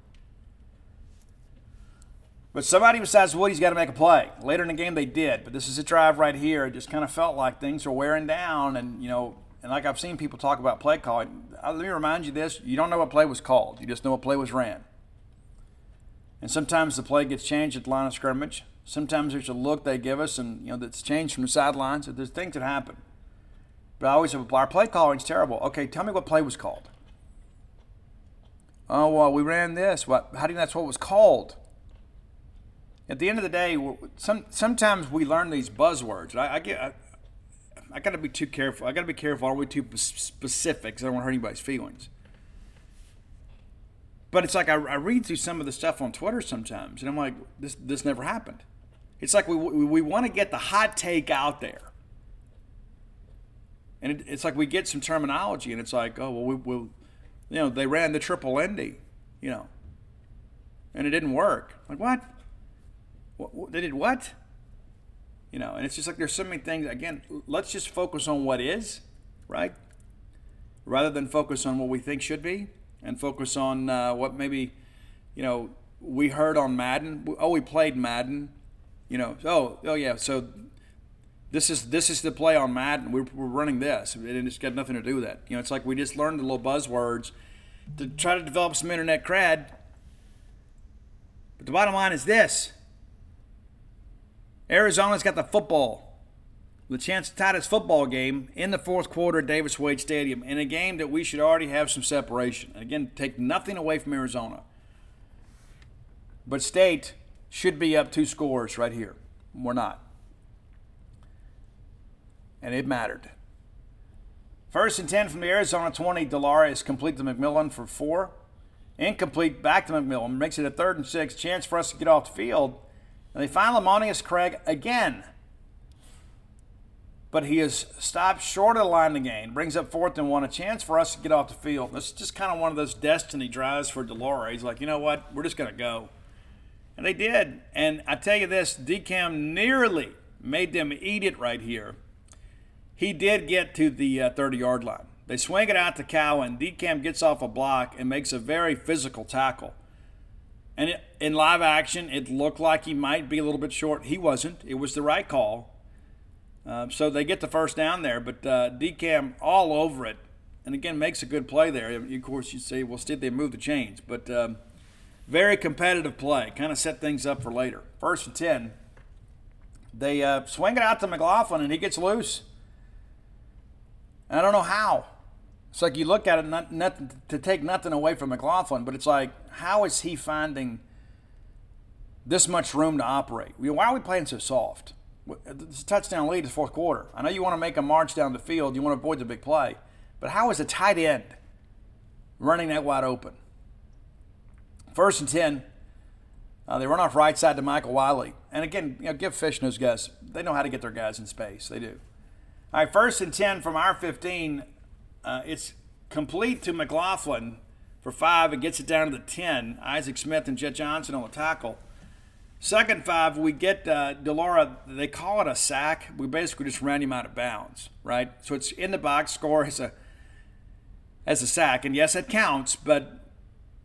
But somebody besides Woody's got to make a play. Later in the game, they did, but this is a drive right here. It just kind of felt like things were wearing down, and you know, and like I've seen people talk about play calling. Uh, let me remind you this: you don't know what play was called. You just know what play was ran. And sometimes the play gets changed at the line of scrimmage. Sometimes there's a look they give us, and you know that's changed from the sidelines. There's things that happen. But I always have, our play calling is terrible. Okay, tell me what play was called. Oh, well, we ran this. What? How do you know that's what was called? At the end of the day, some, sometimes we learn these buzzwords. I, I get, I, I got to be too careful. I got to be careful. Are we too specific? Because I don't want to hurt anybody's feelings. But it's like I, I, read through some of the stuff on Twitter sometimes, and I'm like, this this never happened. It's like we we, we want to get the hot take out there, and it, it's like we get some terminology, and it's like, oh well, we, we, you know, they ran the triple Indy, you know, and it didn't work. Like what? what, what they did what? You know, and it's just like there's so many things. Again, let's just focus on what is, right? Rather than focus on what we think should be, and focus on uh, what maybe, you know, we heard on Madden. Oh, we played Madden. You know, oh, oh yeah. So this is this is the play on Madden. We're, we're running this, and it's got nothing to do with that. You know, it's like we just learned the little buzzwords to try to develop some internet cred. But the bottom line is this: Arizona's got the football, the chance to tie this football game in the fourth quarter at Davis Wade Stadium in a game that we should already have some separation. And again, take nothing away from Arizona, but State should be up two scores right here. We're not and it mattered. First and 10 from the Arizona 20, de Laura's complete to McMillan for four. Incomplete back to McMillan. Makes it a third and six. Chance for us to get off the field. And they find Lemonious Craig again. But he is stopped short of the line to gain. Brings up fourth and one. A chance for us to get off the field. This is just kind of one of those destiny drives for Delores. He's like, you know what? We're just going to go. And they did. And I tell you this, DCAM nearly made them eat it right here he did get to the uh, 30 yard line. They swing it out to Cowing. DCAM gets off a block and makes a very physical tackle. And it, in live action, it looked like he might be a little bit short. He wasn't. It was the right call. Uh, so they get the first down there, but uh, DCAM all over it. And again, makes a good play there. Of course, you say, well, did they move the chains? But um, very competitive play. Kind of set things up for later. First and 10. They uh, swing it out to McLaughlin, and he gets loose. I don't know how. It's like you look at it, not, nothing to take nothing away from McLaughlin, but it's like, how is he finding this much room to operate? Why are we playing so soft? It's a touchdown lead the fourth quarter. I know you want to make a march down the field, you want to avoid the big play, but how is a tight end running that wide open? First and 10, uh, they run off right side to Michael Wiley. And again, you know, give Fish and those guys, they know how to get their guys in space. They do. All right, first and 10 from our 15. Uh, it's complete to McLaughlin for five. It gets it down to the 10. Isaac Smith and Jett Johnson on the tackle. Second five, we get uh, de Laura. They call it a sack. We basically just ran him out of bounds, right? So it's in the box score as a as a sack, and yes, it counts, but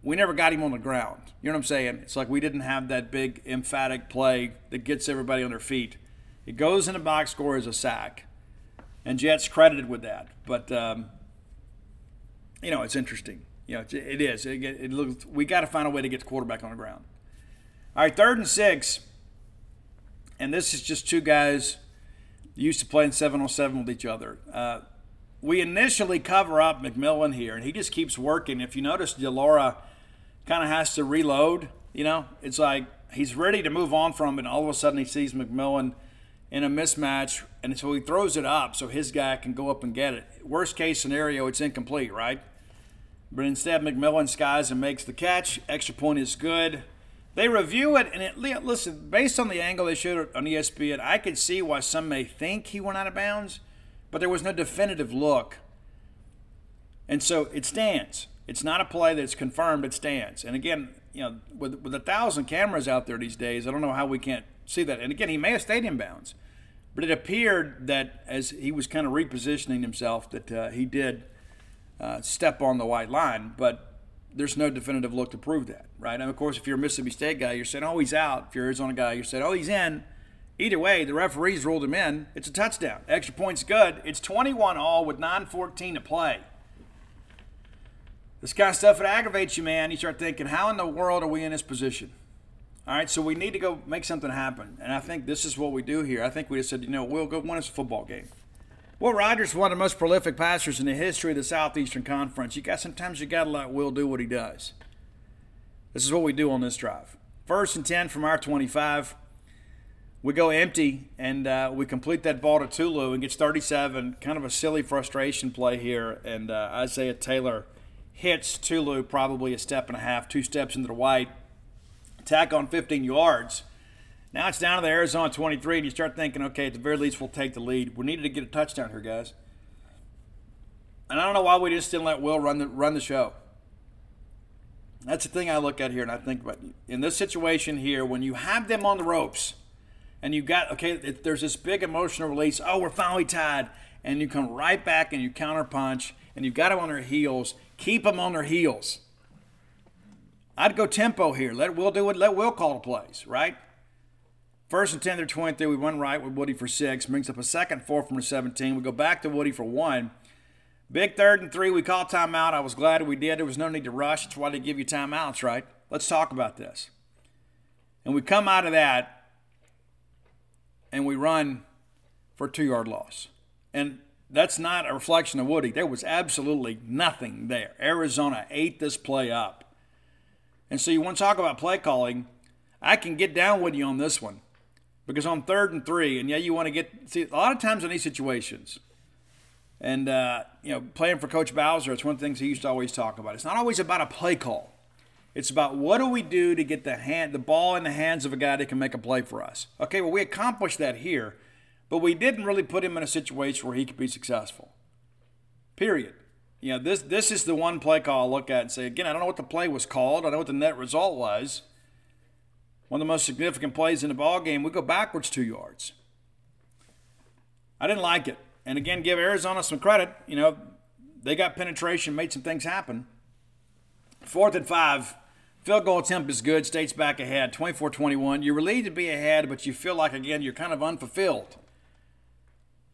we never got him on the ground. You know what I'm saying? It's like we didn't have that big emphatic play that gets everybody on their feet. It goes in the box score as a sack, and Jett's credited with that. But um, you know, it's interesting. You know, it, it is. It, it looks. We got to find a way to get the quarterback on the ground. All right, third and six. And this is just two guys used to playing seven on seven with each other. Uh, we initially cover up McMillan here, and he just keeps working. If you notice, de Laura kind of has to reload. You know, it's like he's ready to move on from and all of a sudden he sees McMillan in a mismatch, and so he throws it up so his guy can go up and get it. Worst case scenario, it's incomplete, right? But instead, McMillan skies and makes the catch. Extra point is good. They review it, and it listen based on the angle they showed on ESPN. I could see why some may think he went out of bounds, but there was no definitive look, and so it stands. It's not a play that's confirmed; it stands. And again, you know, with with a thousand cameras out there these days, I don't know how we can't see that. And again, he may have stayed in bounds, but it appeared that as he was kind of repositioning himself, that uh, he did uh, step on the white line, but there's no definitive look to prove that, right? And of course, if you're a Mississippi State guy, you're saying, oh, he's out. If you're a Arizona guy, you're saying, oh, he's in. Either way, the referees ruled him in. It's a touchdown. Extra point's good. It's 21 all with 9:14 to play. This kind of stuff it aggravates you, man. You start thinking, how in the world are we in this position? All right, so we need to go make something happen, and I think this is what we do here. I think we just said, you know, we'll go win us a football game. Well, Rogers one of the most prolific passers in the history of the Southeastern Conference. You got sometimes you got to let Will do what he does. This is what we do on this drive. First and ten from our 25. We go empty and uh, we complete that ball to Tulu and gets 37. Kind of a silly frustration play here, and uh, Isaiah Taylor hits Tulu probably a step and a half, two steps into the white, tack on 15 yards. Now it's down to the Arizona 23, and you start thinking, okay, at the very least, we'll take the lead. We needed to get a touchdown here, guys. And I don't know why we just didn't let Will run the run the show. That's the thing I look at here, and I think about in this situation here, when you have them on the ropes, and you got okay, there's this big emotional release. Oh, we're finally tied, and you come right back and you counter punch, and you've got them on their heels. Keep them on their heels. I'd go tempo here. Let Will do it. Let Will call the plays, right? First and 10, they're 23. We run right with Woody for six. Brings up a second four from the 17. We go back to Woody for one. Big third and three. We call timeout. I was glad we did. There was no need to rush. That's why they give you timeouts, right? Let's talk about this. And we come out of that and we run for a two yard loss. And that's not a reflection of Woody. There was absolutely nothing there. Arizona ate this play up. And so you want to talk about play calling. I can get down with you on this one. Because on third and three, and yeah, you want to get see a lot of times in these situations, and uh, you know, playing for Coach Bowser, it's one of the things he used to always talk about. It's not always about a play call. It's about what do we do to get the hand, the ball in the hands of a guy that can make a play for us. Okay, well we accomplished that here, but we didn't really put him in a situation where he could be successful. Period. You know, this this is the one play call I look at and say again, I don't know what the play was called. I know what the net result was one of the most significant plays in the ball game, we go backwards two yards. I didn't like it. And again, give Arizona some credit. You know, they got penetration, made some things happen. Fourth and five Field goal attempt is good. State's back ahead, 24 21. You're relieved to be ahead, but you feel like, again, you're kind of unfulfilled.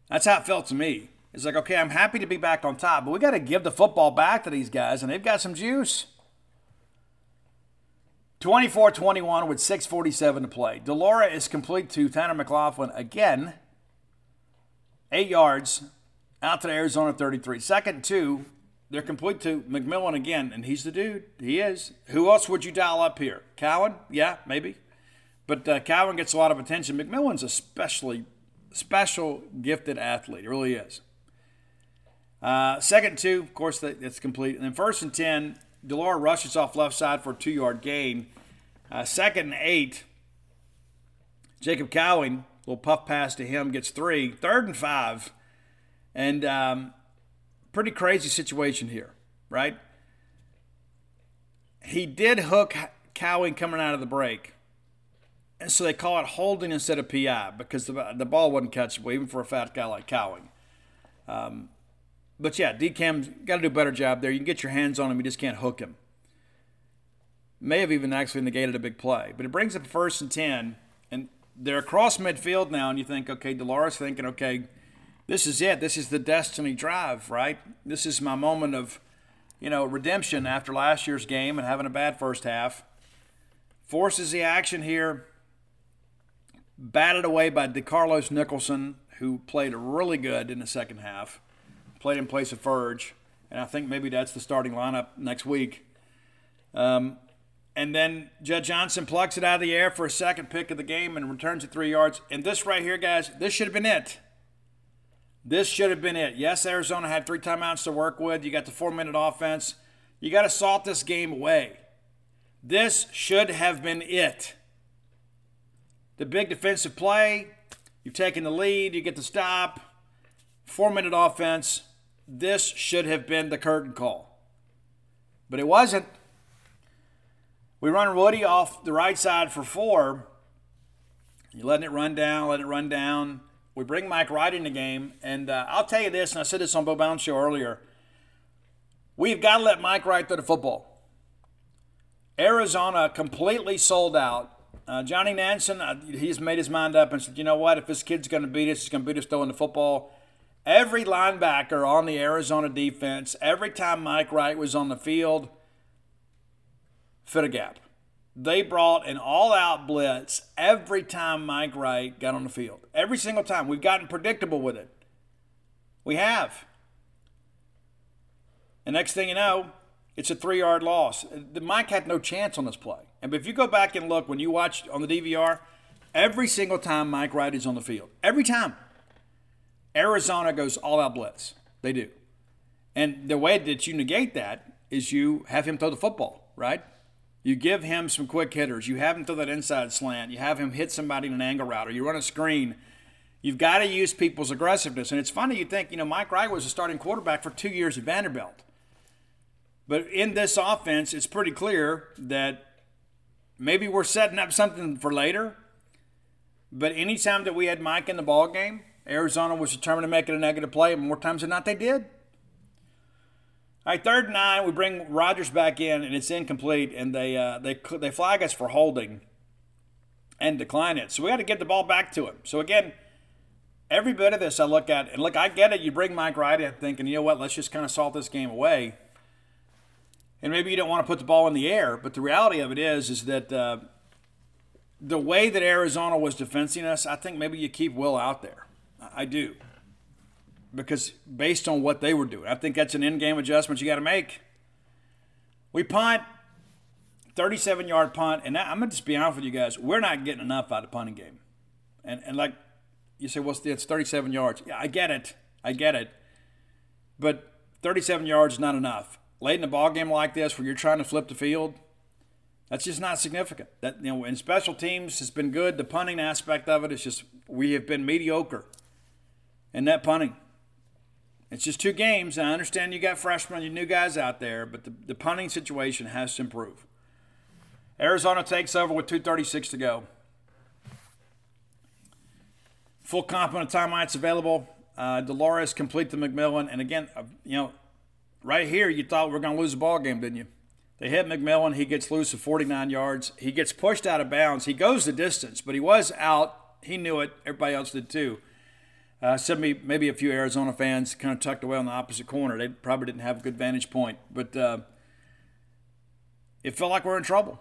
That's how it felt to me. It's like, okay, I'm happy to be back on top, but we got to give the football back to these guys, and they've got some juice. 24 21 with 6.47 to play. de Laura is complete to Tanner McLaughlin again. Eight yards out to the Arizona 33. Second, two. They're complete to McMillan again, and he's the dude. He is. Who else would you dial up here? Cowing? Yeah, maybe. But uh, Cowing gets a lot of attention. McMillan's a specially special, gifted athlete. It really is. Uh, second two, of course, that's complete. And then first and 10, de Laura rushes off left side for a two yard gain. Uh, second and eight, Jacob Cowing, little puff pass to him, gets three. Third and five, and um, pretty crazy situation here, right? He did hook Cowing coming out of the break. And so they call it holding instead of PI because the, the ball wasn't catchable, even for a fat guy like Cowing. Um, but yeah, DCAM's got to do a better job there. You can get your hands on him, you just can't hook him. May have even actually negated a big play. But it brings up first and 10, and they're across midfield now, and you think, okay, de Laura's thinking, okay, this is it. This is the destiny drive, right? This is my moment of, you know, redemption after last year's game and having a bad first half. Forces the action here. Batted away by DeCarlos Nicholson, who played really good in the second half played in place of Ferge, and I think maybe that's the starting lineup next week. Um, and then Jett Johnson plucks it out of the air for a second pick of the game and returns it three yards. And this right here, guys, this should have been it. This should have been it. Yes, Arizona had three timeouts to work with. You got the four minute offense. You got to salt this game away. This should have been it. The big defensive play, you've taken the lead, you get the stop, four minute offense, this should have been the curtain call. But it wasn't. We run Woody off the right side for four. You're letting it run down, let it run down. We bring Mike Wright in the game. And uh, I'll tell you this, and I said this on Bo Bounce Show earlier. We've got to let Mike Wright throw the football. Arizona completely sold out. Uh, Johnny Nansen, uh, he's made his mind up and said, you know what? If this kid's going to beat us, he's going to beat us throwing the football. Every linebacker on the Arizona defense, every time Mike Wright was on the field, fit a gap. They brought an all out blitz every time Mike Wright got on the field. Every single time. We've gotten predictable with it. We have. And next thing you know, it's a three yard loss. Mike had no chance on this play. And if you go back and look, when you watch on the DVR, every single time Mike Wright is on the field, every time. Arizona goes all out blitz. They do. And the way that you negate that is you have him throw the football, right? You give him some quick hitters. You have him throw that inside slant. You have him hit somebody in an angle route, or you run a screen. You've got to use people's aggressiveness. And it's funny, you think, you know, Mike Wright was a starting quarterback for two years at Vanderbilt. But in this offense, it's pretty clear that maybe we're setting up something for later. But anytime that we had Mike in the ball game, Arizona was determined to make it a negative play, more times than not, they did. All right, third and nine, we bring Rogers back in, and it's incomplete, and they uh, they they flag us for holding and decline it. So we got to get the ball back to him. So again, every bit of this I look at, and look, I get it. You bring Mike Wright in thinking, you know what, let's just kind of salt this game away. And maybe you don't want to put the ball in the air, but the reality of it is, is that uh, the way that Arizona was defending us, I think maybe you keep Will out there. I do. Because based on what they were doing, I think that's an in game adjustment you got to make. We punt, 37 yard punt, and I'm going to just be honest with you guys, we're not getting enough out of the punting game. And, and like you say, well, it's 37 yards. Yeah, I get it. I get it. But 37 yards is not enough. Late in a ball game like this, where you're trying to flip the field, that's just not significant. That you know, in special teams, has been good. The punting aspect of it is just we have been mediocre and net punting. It's just two games. I understand you got freshmen, you new guys out there, but the, the punting situation has to improve. Arizona takes over with 2.36 to go. Full complement of timeouts available. Uh, Laura complete to McMillan. And again, uh, you know, right here, you thought we are going to lose the ball game, didn't you? They hit McMillan. He gets loose of 49 yards. He gets pushed out of bounds. He goes the distance, but he was out. He knew it. Everybody else did too. Uh, maybe, maybe a few Arizona fans kind of tucked away on the opposite corner. They probably didn't have a good vantage point, but uh, it felt like we're in trouble.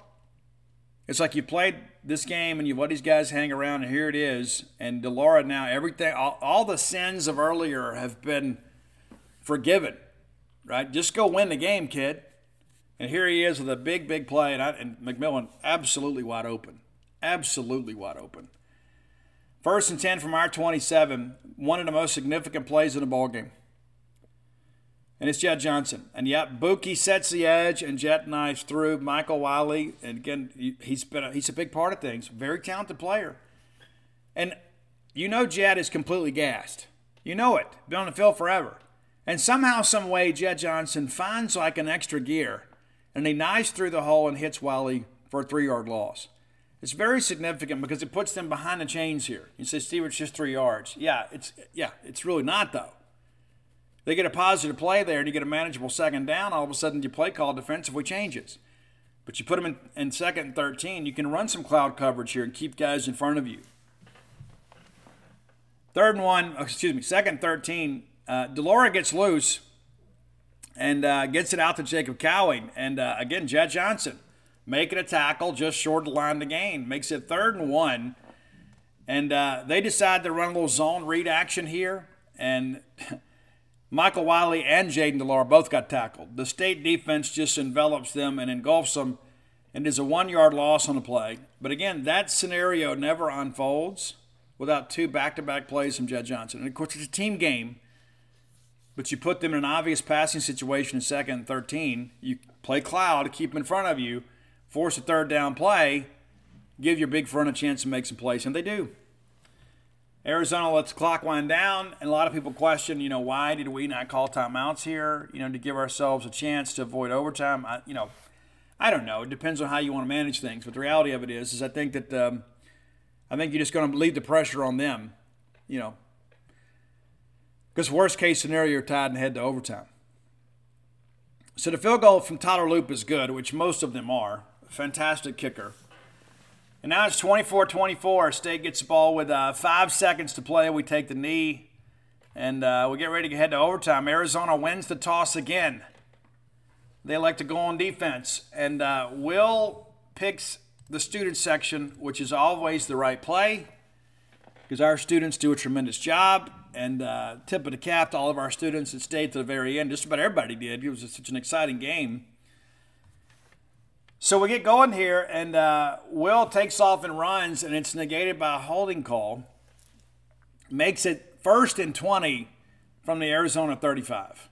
It's like you played this game and you let these guys hang around, and here it is. And de Laura now, everything, all, all the sins of earlier have been forgiven, right? Just go win the game, kid. And here he is with a big, big play, and, I, and McMillan absolutely wide open. Absolutely wide open. First and 10 from our 27, one of the most significant plays in the ball game. And it's Jett Johnson. And yep, Bookie sets the edge and Jett knives through Michael Wiley. And again, he's been a, he's a big part of things. Very talented player. And you know Jett is completely gassed. You know it. Been on the field forever. And somehow, some way, Jett Johnson finds like an extra gear and he knives through the hole and hits Wiley for a three yard loss. It's very significant because it puts them behind the chains here. You say, Steve, it's just three yards. Yeah, it's yeah, it's really not though. They get a positive play there and you get a manageable second down, all of a sudden your play call defensively changes. But you put them in, in second and 13, you can run some cloud coverage here and keep guys in front of you. Third and one, excuse me, second 13, uh, de Laura gets loose and uh, gets it out to Jacob Cowing. And uh, again, Jett Johnson making a tackle just short of the line the game. Makes it third and one. And uh, they decide to run a little zone read action here. And Michael Wiley and Jayden de Laura both got tackled. The state defense just envelops them and engulfs them and is a one yard loss on the play. But again, that scenario never unfolds without two back to back plays from Jett Johnson. And of course, it's a team game, but you put them in an obvious passing situation in second and 13. You play cloud, keep them in front of you, force a third down play, give your big front a chance to make some plays, and they do. Arizona lets the clock wind down, and a lot of people question, you know, why did we not call timeouts here? You know, to give ourselves a chance to avoid overtime. I, you know, I don't know. It depends on how you want to manage things. But the reality of it is, is I think that um, I think you're just going to leave the pressure on them. You know, because worst case scenario, you're tied and head to overtime. So the field goal from Tyler Loop is good, which most of them are fantastic kicker. And now it's 24 24. State gets the ball with uh, five seconds to play. We take the knee and uh, we get ready to head to overtime. Arizona wins the toss again. They like to go on defense. And uh, Will picks the student section, which is always the right play because our students do a tremendous job. And uh, tip of the cap to all of our students that stayed to the very end. Just about everybody did. It was such an exciting game. So we get going here, and uh, Will takes off and runs, and it's negated by a holding call. Makes it first and 20 from the Arizona 35.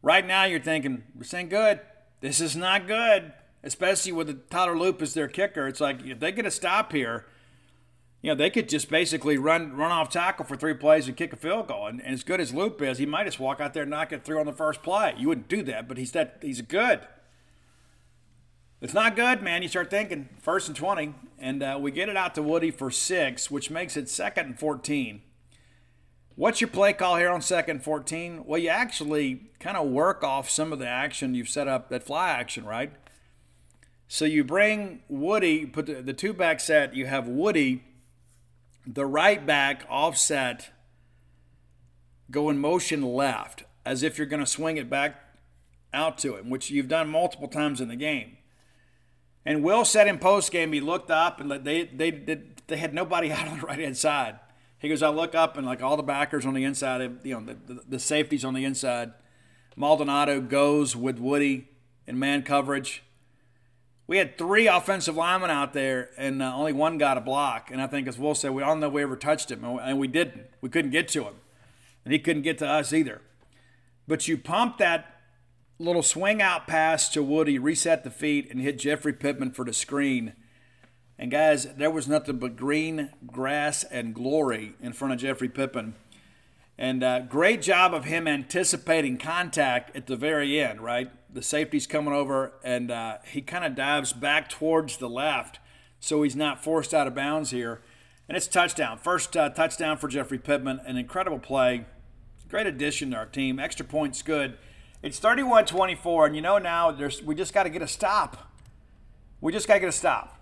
Right now, you're thinking, this ain't good. This is not good, especially with the Tyler Loop as their kicker. It's like if they get a stop here, you know, they could just basically run run off tackle for three plays and kick a field goal. And, and as good as Loop is, he might just walk out there and knock it through on the first play. You wouldn't do that, but he's that he's good. It's not good, man. You start thinking first and 20, and uh, we get it out to Woody for six, which makes it second and 14. What's your play call here on second 14? Well, you actually kind of work off some of the action you've set up, that fly action, right? So you bring Woody, put the, the two back set, you have Woody, the right back offset, go in motion left, as if you're going to swing it back out to him, which you've done multiple times in the game. And Will said in post game, he looked up and they they they had nobody out on the right hand side. He goes, I look up and like all the backers on the inside, you know, the, the, the safeties on the inside. Maldonado goes with Woody in man coverage. We had three offensive linemen out there, and uh, only one got a block. And I think, as Will said, we all know we ever touched him, and we didn't. We couldn't get to him, and he couldn't get to us either. But you pump that little swing out pass to Woody, reset the feet, and hit Jeffrey Pittman for the screen. And guys, there was nothing but green grass and glory in front of Jeffrey Pittman. And uh, great job of him anticipating contact at the very end, right? The safety's coming over, and uh, he kind of dives back towards the left, so he's not forced out of bounds here. And it's touchdown. First uh, touchdown for Jeffrey Pittman. An incredible play. Great addition to our team. Extra points good. It's 31 24, and you know now there's, we just got to get a stop. We just got to get a stop.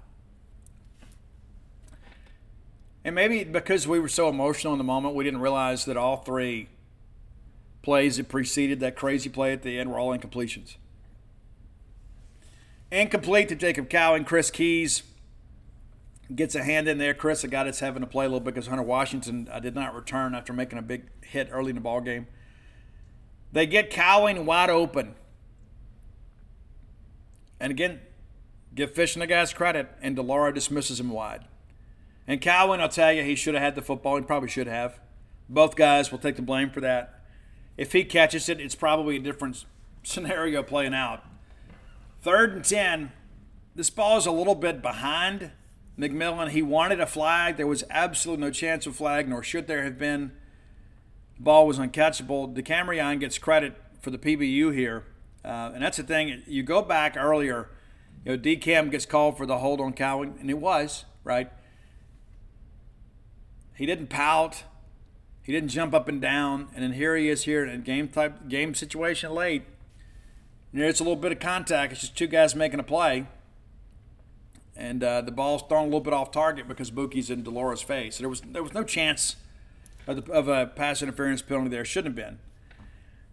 And maybe because we were so emotional in the moment, we didn't realize that all three plays that preceded that crazy play at the end were all incompletions. Incomplete to Jacob Cowing. Chris Keys gets a hand in there. Chris, a guy that's having to play a little bit because Hunter Washington uh, did not return after making a big hit early in the ball game. They get Cowing wide open. And again, give Fisch and the guys credit, and de Laura dismisses him wide. And Cowing, I'll tell you, he should have had the football. He probably should have. Both guys will take the blame for that. If he catches it, it's probably a different scenario playing out. Third and 10. This ball is a little bit behind McMillan. He wanted a flag. There was absolutely no chance of flag, nor should there have been. Ball was uncatchable. DeCamerion gets credit for the PBU here. Uh, and that's the thing. You go back earlier, you know, DCAM gets called for the hold on Cowing, and it was, right? He didn't pout. He didn't jump up and down. And then here he is here in a game type game situation late. There's a little bit of contact. It's just two guys making a play. And uh, the ball's thrown a little bit off target because Bookie's in de Laura's face. There was there was no chance of, the, of a pass interference penalty there. Shouldn't have been.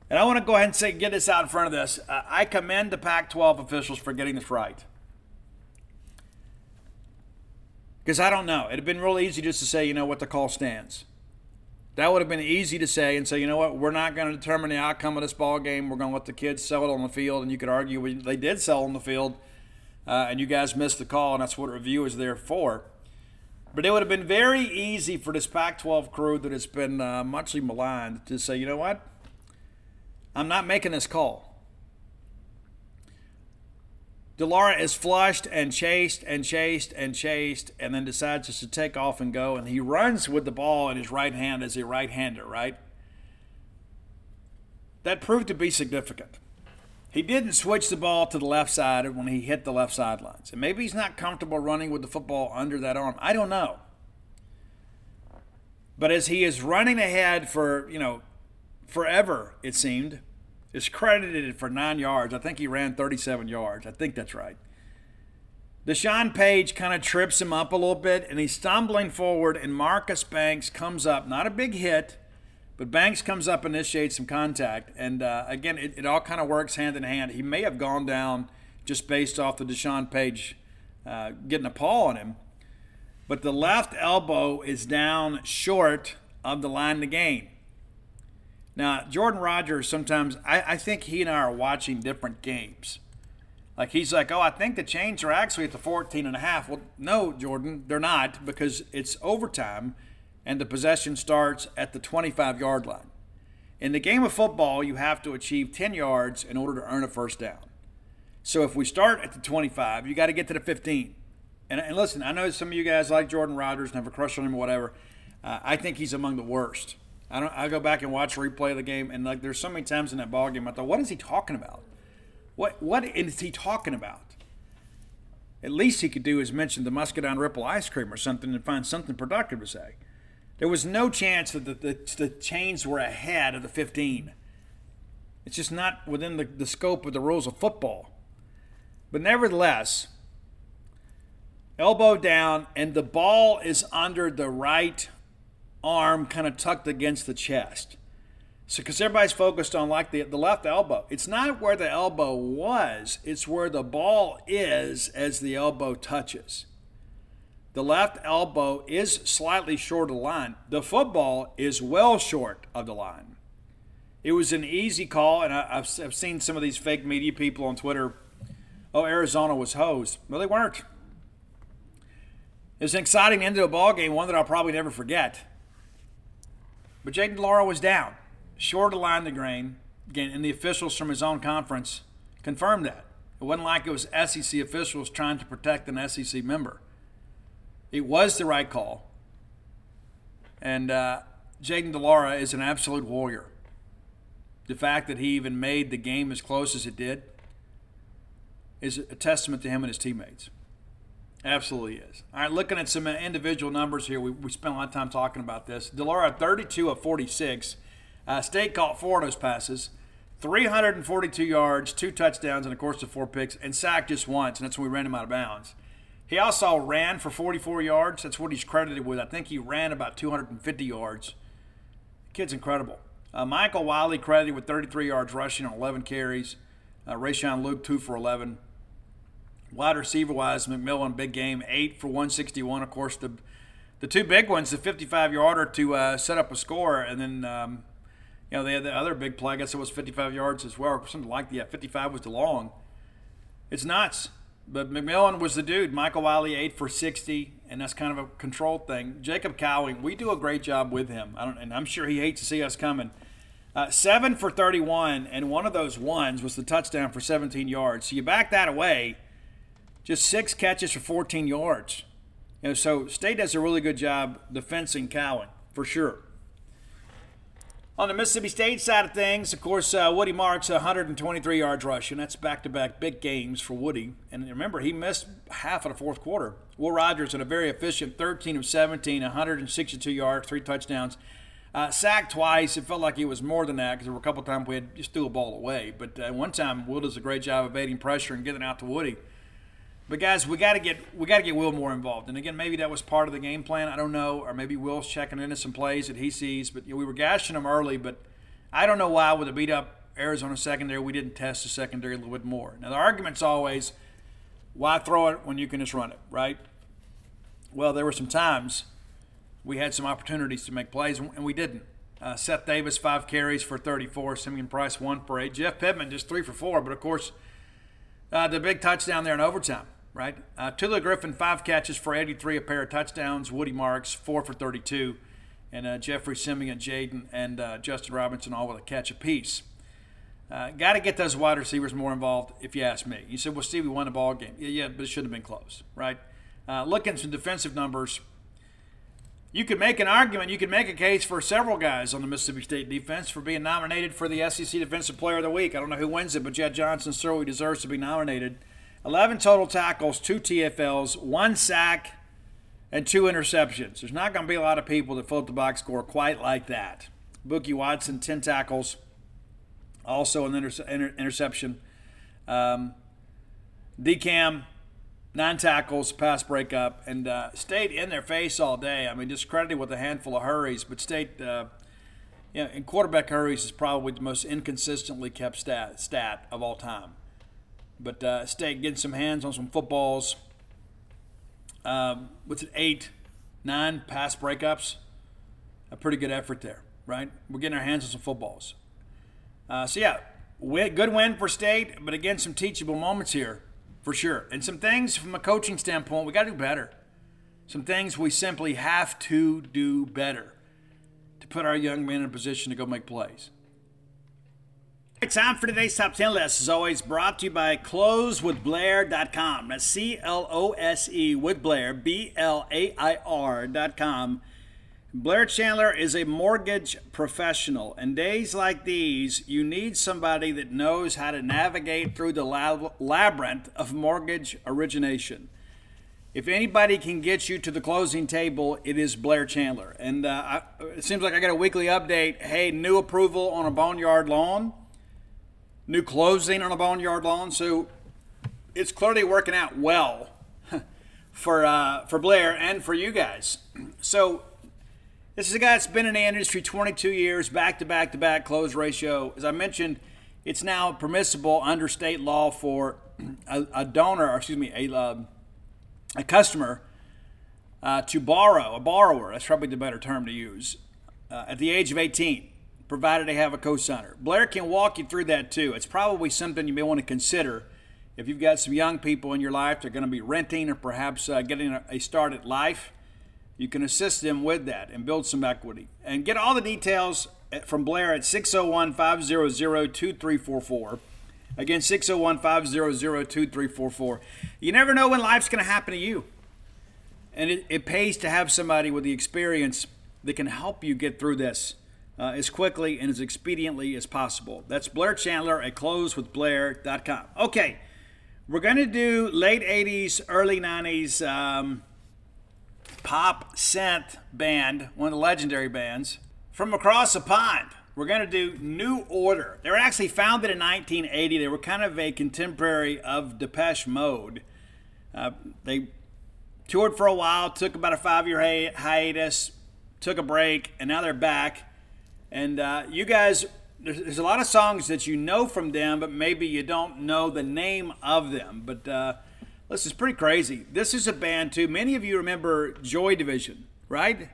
And I want to go ahead and say, get this out in front of this. Uh, I commend the Pac 12 officials for getting this right. Because I don't know. It'd have been real easy just to say, you know what, the call stands. That would have been easy to say and say, you know what, we're not going to determine the outcome of this ball game. We're going to let the kids sell it on the field. And you could argue we, they did sell on the field, uh, and you guys missed the call, and that's what review is there for. But it would have been very easy for this Pac 12 crew that has been uh, muchly maligned to say, you know what, I'm not making this call. de Laura is flushed and chased and chased and chased and then decides just to take off and go. And he runs with the ball in his right hand as a right hander, right? That proved to be significant. He didn't switch the ball to the left side when he hit the left sidelines. And maybe he's not comfortable running with the football under that arm. I don't know. But as he is running ahead for, you know, forever, it seemed, is credited for nine yards. I think he ran 37 yards. I think that's right. Deshaun Page kind of trips him up a little bit, and he's stumbling forward, and Marcus Banks comes up. Not a big hit, but Banks comes up, initiates some contact. And uh, again, it, it all kind of works hand in hand. He may have gone down just based off the Deshaun Page uh, getting a paw on him, but the left elbow is down short of the line of the game. Now, Jordan Rodgers, sometimes I, I think he and I are watching different games. Like he's like, oh, I think the chains are actually at the 14 and a half. Well, no, Jordan, they're not because it's overtime and the possession starts at the 25 yard line. In the game of football, you have to achieve 10 yards in order to earn a first down. So if we start at the 25, you got to get to the 15. And, and, listen, I know some of you guys like Jordan Rodgers and have a crush on him or whatever. Uh, I think he's among the worst. I don't. I go back and watch replay of the game, and like there's so many times in that ball game, I thought, what is he talking about? What what is he talking about? At least he could do is mention the Muscadine Ripple ice cream or something and find something productive to say. There was no chance that the, the, the chains were ahead of the 15. It's just not within the, the scope of the rules of football. But nevertheless, elbow down, and the ball is under the right arm kind of tucked against the chest. So, because everybody's focused on like the, the left elbow, it's not where the elbow was, it's where the ball is as the elbow touches. The left elbow is slightly short of the line. The football is well short of the line. It was an easy call, and I, have seen some of these fake media people on Twitter. Oh, Arizona was hosed. Well, they weren't. It was an exciting end to a ball game, one that I'll probably never forget. But Jayden de Laura was down, short of line the grain. Again, and the officials from his own conference confirmed that. It wasn't like it was SEC officials trying to protect an SEC member. It was the right call. And uh, Jayden de Laura is an absolute warrior. The fact that he even made the game as close as it did is a testament to him and his teammates. Absolutely is. All right, looking at some individual numbers here, we, we spent a lot of time talking about this. de Laura, 32 of 46. Uh, State caught four of those passes. 342 yards, two touchdowns, and of course the four picks, and sacked just once, and that's when we ran him out of bounds. He also ran for 44 yards. That's what he's credited with. I think he ran about 250 yards. kid's incredible. Uh, Michael Wiley credited with 33 yards rushing on 11 carries. Uh, Rayshon Luke, 2 for 11. Wide receiver wise, McMillan, big game, 8 for 161. Of course, the the two big ones, the 55 yarder to uh, set up a score, and then um, you know they had the other big play. I guess it was 55 yards as well, something like that. 55 was the long. It's nuts. But McMillan was the dude. Michael Wiley, 8 for 60, and that's kind of a controlled thing. Jacob Cowing, we do a great job with him. I don't, and I'm sure he hates to see us coming. Uh, 7 for 31, and one of those ones was the touchdown for 17 yards. So you back that away, just six catches for 14 yards. You know, so State does a really good job defending Cowing, for sure. On the Mississippi State side of things, of course, uh, Woody Marks 123 yards rushing. That's back-to-back big games for Woody. And remember, he missed half of the fourth quarter. Will Rogers had a very efficient 13 of 17, 162 yards, three touchdowns. Uh, sacked twice. It felt like he was more than that because there were a couple times we had just threw a ball away. But uh, one time, Will does a great job of evading pressure and getting out to Woody. But guys, we got to get we got to get Will more involved. And again, maybe that was part of the game plan. I don't know, or maybe Will's checking into some plays that he sees. But you know, we were gashing him early, but I don't know why with a beat up Arizona secondary we didn't test the secondary a little bit more. Now the argument's always, why throw it when you can just run it, right? Well, there were some times we had some opportunities to make plays and we didn't. Uh, Seth Davis five carries for 34, Simeon Price one for eight, Jeff Pittman just three for four. But of course, uh, the big touchdown there in overtime right? Uh, Tulu Griffin, five catches for 83, a pair of touchdowns. Woody Marks, four for 32. And uh, Jeffrey Simeon, Jaden, and uh, Justin Robinson all with a catch apiece. Uh, Got to get those wide receivers more involved, if you ask me. You said, well, Steve, we won the ball game. Yeah, yeah but it should have been close, right? Uh, looking at some defensive numbers, you could make an argument, you could make a case for several guys on the Mississippi State defense for being nominated for the SEC Defensive Player of the Week. I don't know who wins it, but Jett Johnson certainly deserves to be nominated. 11 total tackles, two TFLs, one sack, and two interceptions. There's not going to be a lot of people that fill the box score quite like that. Bookie Watson, 10 tackles, also an inter- inter- interception. Um, DCAM, nine tackles, pass breakup, and uh, stayed in their face all day. I mean, discredited with a handful of hurries, but stayed. Uh, you know, in quarterback hurries is probably the most inconsistently kept stat, stat of all time. But uh, State getting some hands on some footballs. Um, what's it, eight, nine pass breakups? A pretty good effort there, right? We're getting our hands on some footballs. Uh, so, yeah, good win for State, but again, some teachable moments here for sure. And some things from a coaching standpoint, we got to do better. Some things we simply have to do better to put our young men in a position to go make plays. Time for today's top 10 list is always brought to you by closewithblair.com. That's C L O S E with Blair, B L A I R.com. Blair Chandler is a mortgage professional. and days like these, you need somebody that knows how to navigate through the labyrinth of mortgage origination. If anybody can get you to the closing table, it is Blair Chandler. And uh, I, it seems like I got a weekly update. Hey, new approval on a boneyard loan new closing on a boneyard lawn. So it's clearly working out well for uh, for Blair and for you guys. So this is a guy that's been in the industry 22 years, back to back to back close ratio. As I mentioned, it's now permissible under state law for a, a donor, or excuse me, a uh, a customer uh, to borrow a borrower. That's probably the better term to use uh, at the age of 18 provided they have a co-signer. Blair can walk you through that too. It's probably something you may want to consider if you've got some young people in your life that are going to be renting or perhaps uh, getting a, start at life. You can assist them with that and build some equity. And get all the details from Blair at 601 500 2344. Again, 601 500 2344. You never know when life's going to happen to you. And it, it pays to have somebody with the experience that can help you get through this uh, as quickly and as expediently as possible. That's Blair Chandler at closewithblair.com. Okay, we're going to do late 80s, early 90s um, pop synth band, one of the legendary bands, from across the pond. we're going to do New Order. They were actually founded in 1980. They were kind of a contemporary of Depeche Mode. Uh, they toured for a while, took about a five year hi- hiatus, took a break, and now they're back. And uh, you guys, there's, there's, a lot of songs that you know from them, but maybe you don't know the name of them. But uh, this is pretty crazy. This is a band, too. Many of you remember Joy Division, right?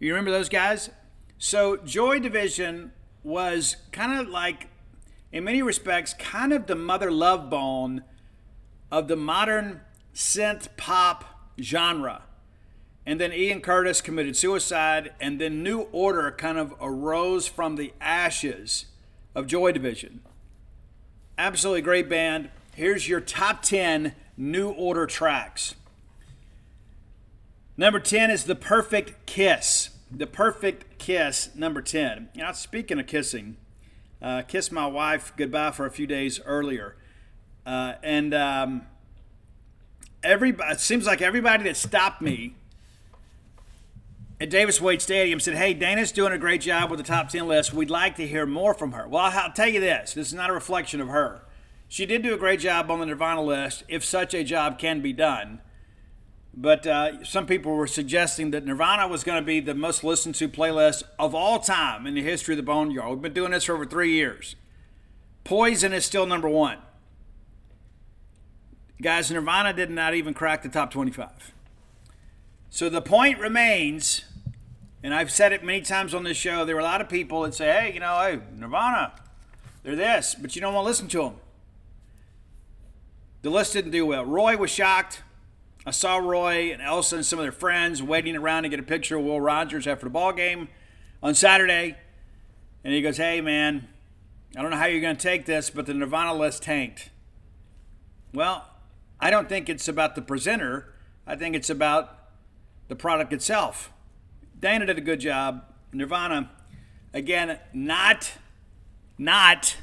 You remember those guys? So, Joy Division was kind of like, in many respects, kind of the mother love bone of the modern synth pop genre. And then Ian Curtis committed suicide, and then New Order kind of arose from the ashes of Joy Division. Absolutely great band. Here's your top 10 New Order tracks. Number 10 is The Perfect Kiss. The Perfect Kiss, number 10. Now, speaking of kissing, uh, kissed my wife goodbye for a few days earlier. Uh, and um, everybody, it seems like everybody that stopped me at Davis Wade Stadium said, Hey, Dana's doing a great job with the top 10 list. We'd like to hear more from her. Well, I'll tell you this this is not a reflection of her. She did do a great job on the Nirvana list, if such a job can be done. But uh, some people were suggesting that Nirvana was going to be the most listened to playlist of all time in the history of the Boneyard. We've been doing this for over three years. Poison is still number one. Guys, Nirvana did not even crack the top 25. So the point remains and I've said it many times on this show. There were a lot of people that say, hey, you know, hey, Nirvana, they're this, but you don't want to listen to them. The list didn't do well. Roy was shocked. I saw Roy and Elsa and some of their friends waiting around to get a picture of Will Rogers after the ball game on Saturday. And he goes, hey, man, I don't know how you're going to take this, but the Nirvana list tanked. Well, I don't think it's about the presenter. I think it's about the product itself. Dana did a good job. Nirvana, again, not, not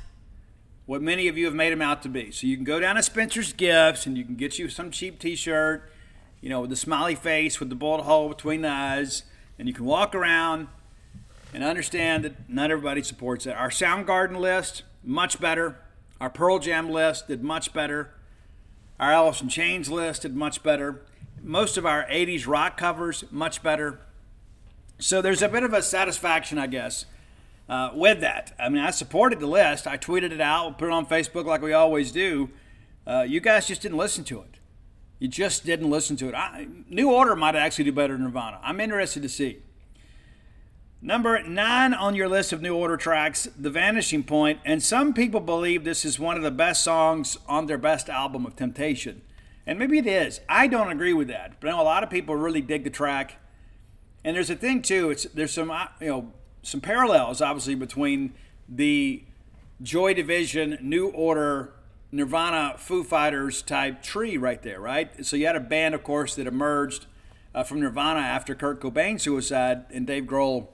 what many of you have made them out to be. So you can go down to Spencer's Gifts and you can get you some cheap T-shirt, you know, with the smiley face with the bullet hole between the eyes, and you can walk around and understand that not everybody supports that. Our Soundgarden list much better. Our Pearl Jam list did much better. Our Alice in Chains list did much better. Most of our 80s rock covers much better. So there's a bit of a satisfaction, I guess, uh, with that. I mean, I supported the list. I tweeted it out, put it on Facebook like we always do. Uh, you guys just didn't listen to it. You just didn't listen to it. I, New Order might actually do better than Nirvana. I'm interested to see. Number nine on your list of New Order tracks, The Vanishing Point, and some people believe this is one of the best songs on their best album of Temptation. And maybe it is. I don't agree with that, but I know a lot of people really dig the track. And there's a thing too. It's there's some uh, you know some parallels obviously between the Joy Division, New Order, Nirvana, Foo Fighters type tree right there, right? So you had a band, of course, that emerged uh, from Nirvana after Kurt Cobain's suicide, and Dave Grohl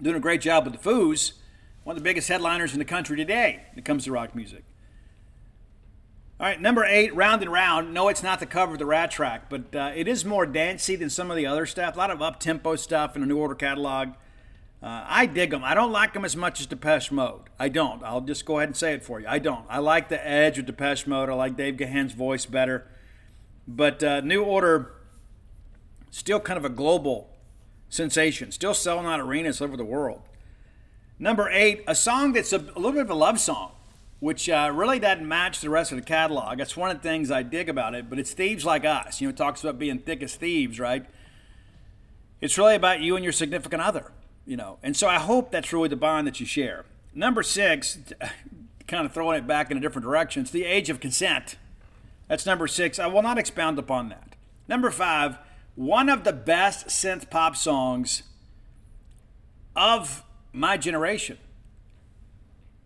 doing a great job with the Foos, one of the biggest headliners in the country today when it comes to rock music. All right, number eight, Round and Round. No, it's not the cover of the Ratt Track, but uh, it is more dancey than some of the other stuff. A lot of up tempo stuff in the New Order catalog. Uh, I dig them. I don't like them as much as Depeche Mode. I don't. I'll just go ahead and say it for you. I don't. I like the edge of Depeche Mode. I like Dave Gahan's voice better. But uh, New Order, still kind of a global sensation, still selling out arenas all over the world. Number eight, a song that's a, a little bit of a love song which uh, really doesn't match the rest of the catalog. That's one of the things I dig about it. But it's thieves like us. You know, it talks about being thick as thieves, right? It's really about you and your significant other, you know. And so I hope that's really the bond that you share. Number six, kind of throwing it back in a different direction, it's the age of consent. That's number six. I will not expound upon that. Number five, one of the best synth pop songs of my generation.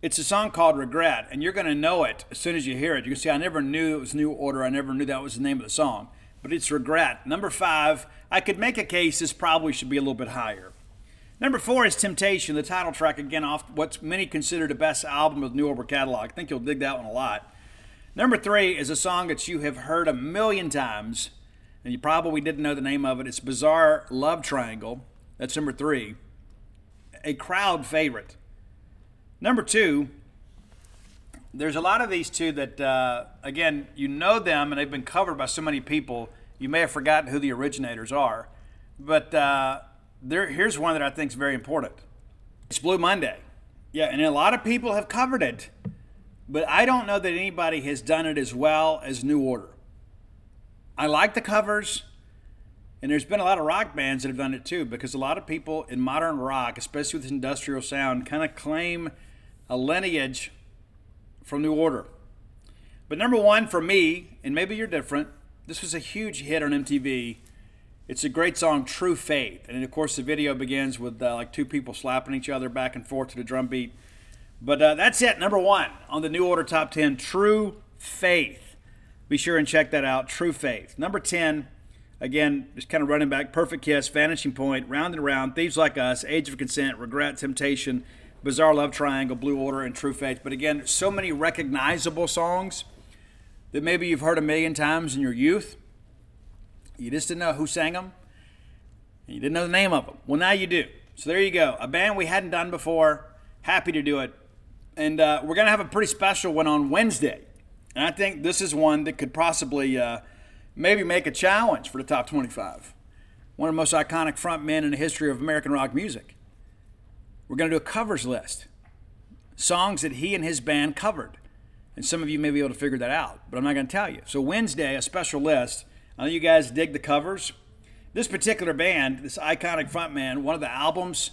It's a song called Regret, and you're going to know it as soon as you hear it. You can see I never knew it was New Order. I never knew that was the name of the song. But it's Regret. Number five, I could make a case this probably should be a little bit higher. Number four is Temptation, the title track, again, off what's many consider the best album of the New Order catalog. I think you'll dig that one a lot. Number three is a song that you have heard a million times, and you probably didn't know the name of it. It's Bizarre Love Triangle. That's number three. A crowd favorite Number two, there's a lot of these two that, uh, again, you know them and they've been covered by so many people, you may have forgotten who the originators are. But uh, there, here's one that I think is very important it's Blue Monday. Yeah, and a lot of people have covered it, but I don't know that anybody has done it as well as New Order. I like the covers, and there's been a lot of rock bands that have done it too, because a lot of people in modern rock, especially with industrial sound, kind of claim a lineage from New Order. But number one for me, and maybe you're different, this was a huge hit on MTV. It's a great song, True Faith. And of course, the video begins with uh, like two people slapping each other back and forth to the drum beat. But uh, that's it, number one on the New Order Top 10, True Faith. Be sure and check that out, True Faith. Number 10, again, just kind of running back, Perfect Kiss, Vanishing Point, Round and Round, Thieves Like Us, Age of Consent, Regret, Temptation, Bizarre Love Triangle, Blue Order, and True Faith. But again, so many recognizable songs that maybe you've heard a million times in your youth. You just didn't know who sang them, and you didn't know the name of them. Well, now you do. So there you go. A band we hadn't done before. Happy to do it. And uh, we're going to have a pretty special one on Wednesday. And I think this is one that could possibly uh, maybe make a challenge for the top 25. One of the most iconic frontmen in the history of American rock music. We're going to do a covers list. Songs that he and his band covered. And some of you may be able to figure that out, but I'm not going to tell you. So, Wednesday, a special list. I know you guys dig the covers. This particular band, this iconic frontman, one of the albums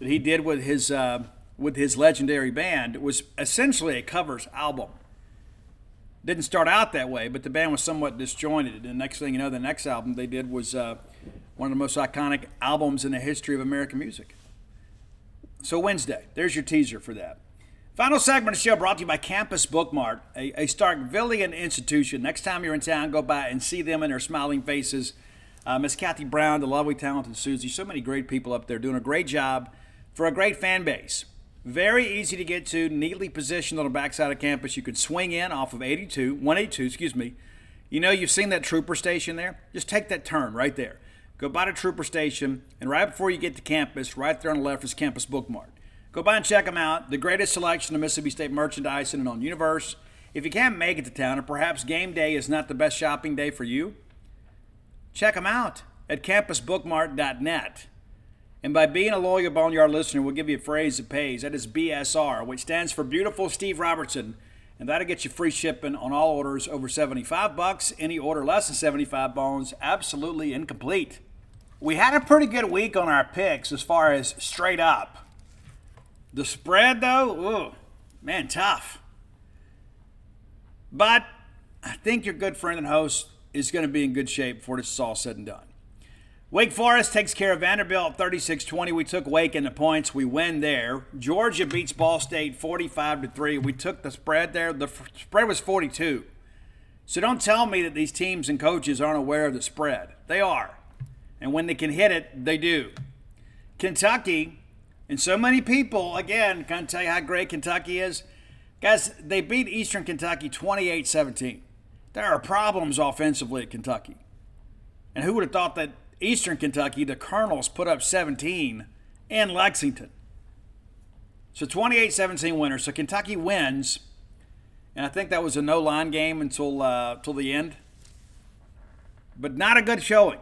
that he did with his, uh, with his legendary band was essentially a covers album. Didn't start out that way, but the band was somewhat disjointed. And the next thing you know, the next album they did was uh, one of the most iconic albums in the history of American music. So, Wednesday, there's your teaser for that. Final segment of the show brought to you by Campus Bookmart, a, a Starkvillian institution. Next time you're in town, go by and see them and their smiling faces. Uh, Miss Kathy Brown, the lovely, talented Susie, so many great people up there doing a great job for a great fan base. Very easy to get to, neatly positioned on the backside of campus. You could swing in off of 82, 182, excuse me. You know, you've seen that trooper station there? Just take that turn right there. Go by the trooper station, and right before you get to campus, right there on the left is Campus Bookmart. Go by and check them out. The greatest selection of Mississippi State merchandise in and on Universe. If you can't make it to town, or perhaps game day is not the best shopping day for you, check them out at campusbookmart.net. And by being a loyal Boneyard listener, we'll give you a phrase that pays. That is BSR, which stands for Beautiful Steve Robertson. And that'll get you free shipping on all orders over 75 bucks. Any order less than 75 bones, absolutely incomplete. We had a pretty good week on our picks as far as straight up. The spread, though, ooh, man, tough. But I think your good friend and host is going to be in good shape before this is all said and done. Wake Forest takes care of Vanderbilt 36 20. We took Wake in the points. We win there. Georgia beats Ball State 45 to 3. We took the spread there. The f- spread was 42. So don't tell me that these teams and coaches aren't aware of the spread. They are. And when they can hit it, they do. Kentucky, and so many people, again, can't tell you how great Kentucky is. Guys, they beat Eastern Kentucky 28 17. There are problems offensively at Kentucky. And who would have thought that Eastern Kentucky, the Colonels put up 17 in Lexington. So 28 17 winner. So Kentucky wins. And I think that was a no line game until, uh, until the end. But not a good showing.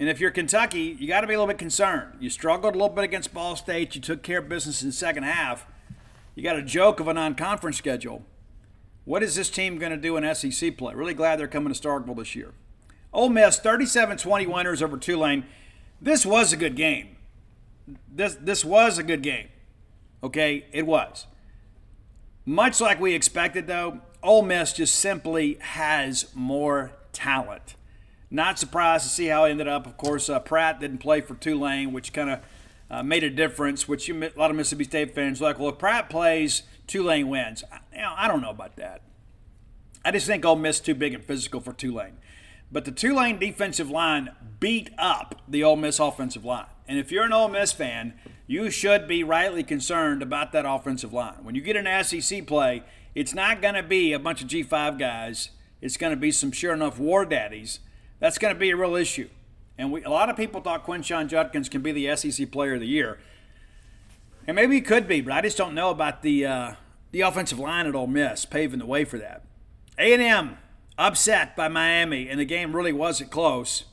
And if you're Kentucky, you got to be a little bit concerned. You struggled a little bit against Ball State. You took care of business in the second half. You got a joke of a non conference schedule. What is this team going to do in SEC play? Really glad they're coming to Starkville this year. Ole Miss 37-20 winners over Tulane. This was a good game. This this was a good game. Okay, it was. Much like we expected though, Ole Miss just simply has more talent. Not surprised to see how it ended up. Of course, uh, Pratt didn't play for Tulane, which kind of uh, made a difference. Which you, a lot of Mississippi State fans like, well, if Pratt plays, Tulane wins. You know, I don't know about that. I just think Ole Miss too big and physical for Tulane. But the Tulane defensive line beat up the Ole Miss offensive line. And if you're an Ole Miss fan, you should be rightly concerned about that offensive line. When you get an SEC play, it's not going to be a bunch of G5 guys. It's going to be some sure enough war daddies. That's going to be a real issue. And we, a lot of people thought Quinshon Judkins can be the SEC Player of the Year. And maybe he could be, but I just don't know about the uh, the offensive line at Ole Miss paving the way for that. A&M upset by Miami, and the game really wasn't close.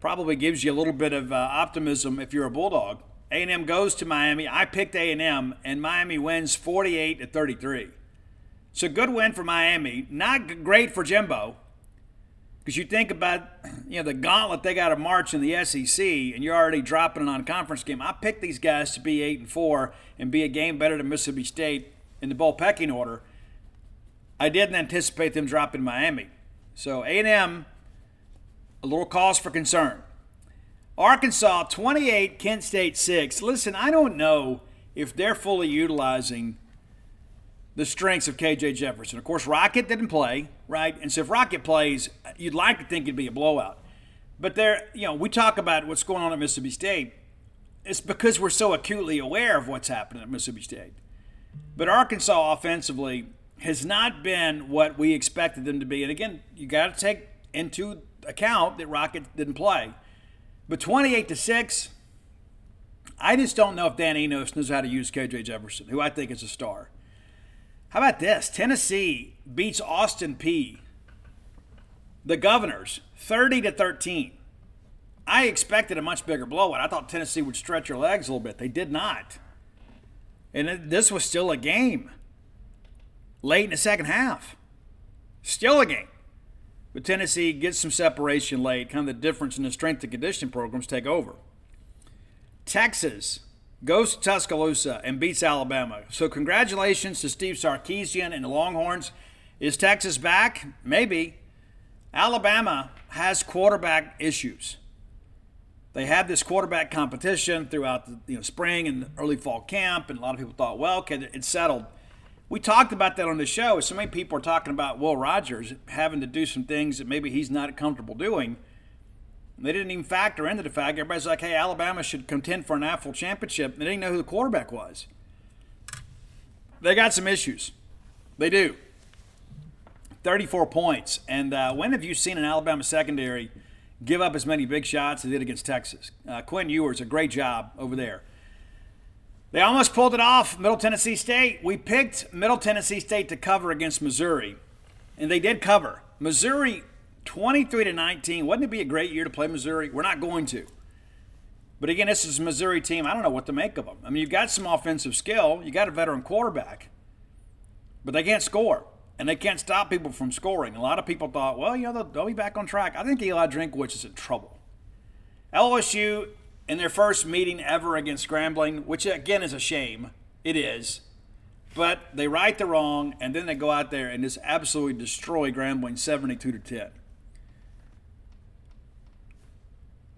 Probably gives you a little bit of uh, optimism if you're a Bulldog. A&M goes to Miami. I picked A&M, and Miami wins 48 to 33. It's a good win for Miami. Not great for Jimbo, because you think about you know the gauntlet they got to march in the SEC, and you're already dropping it on a conference game. I picked these guys to be eight and four and be a game better than Mississippi State in the bowl pecking order. I didn't anticipate them dropping Miami, so A&M a little cause for concern. Arkansas 28, Kent State 6. Listen, I don't know if they're fully utilizing the strengths of KJ Jefferson. Of course, Rocket didn't play, right? And so if Rocket plays, you'd like to think it'd be a blowout. But there, you know, we talk about what's going on at Mississippi State. It's because we're so acutely aware of what's happening at Mississippi State. But Arkansas offensively has not been what we expected them to be. And again, you got to take into account that Rocket didn't play. But 28 to 6, I just don't know if Dan Enos knows how to use KJ Jefferson, who I think is a star. How about this? Tennessee beats Austin Peay. The Governors, 30 to 13. I expected a much bigger blowout. I thought Tennessee would stretch their legs a little bit. They did not. And this was still a game. Late in the second half. Still a game. But Tennessee gets some separation late. Kind of the difference in the strength and conditioning programs take over. Texas goes to Tuscaloosa and beats Alabama. So congratulations to Steve Sarkisian and the Longhorns. Is Texas back? Maybe. Alabama has quarterback issues. They had this quarterback competition throughout the you know, spring and early fall camp, and a lot of people thought, well, okay, it's settled. We talked about that on the show. So many people are talking about Will Rogers having to do some things that maybe he's not comfortable doing. They didn't even factor into the fact everybody's like, hey, Alabama should contend for an national championship. They didn't know who the quarterback was. They got some issues. They do. 34 points. And uh, when have you seen an Alabama secondary give up as many big shots as they did against Texas? Uh, Quinn Ewers, a great job over there. They almost pulled it off, Middle Tennessee State. We picked Middle Tennessee State to cover against Missouri, and they did cover. Missouri 23 to 19. Wouldn't it be a great year to play Missouri? We're not going to. But again, this is a Missouri team. I don't know what to make of them. I mean, you've got some offensive skill, you got a veteran quarterback, but they can't score, and they can't stop people from scoring. A lot of people thought, well, you know, they'll, they'll be back on track. I think Eli Drinkwitz is in trouble. LSU in their first meeting ever against Grambling, which again is a shame. It is. But they right the wrong, and then they go out there and just absolutely destroy Grambling 72 to 10.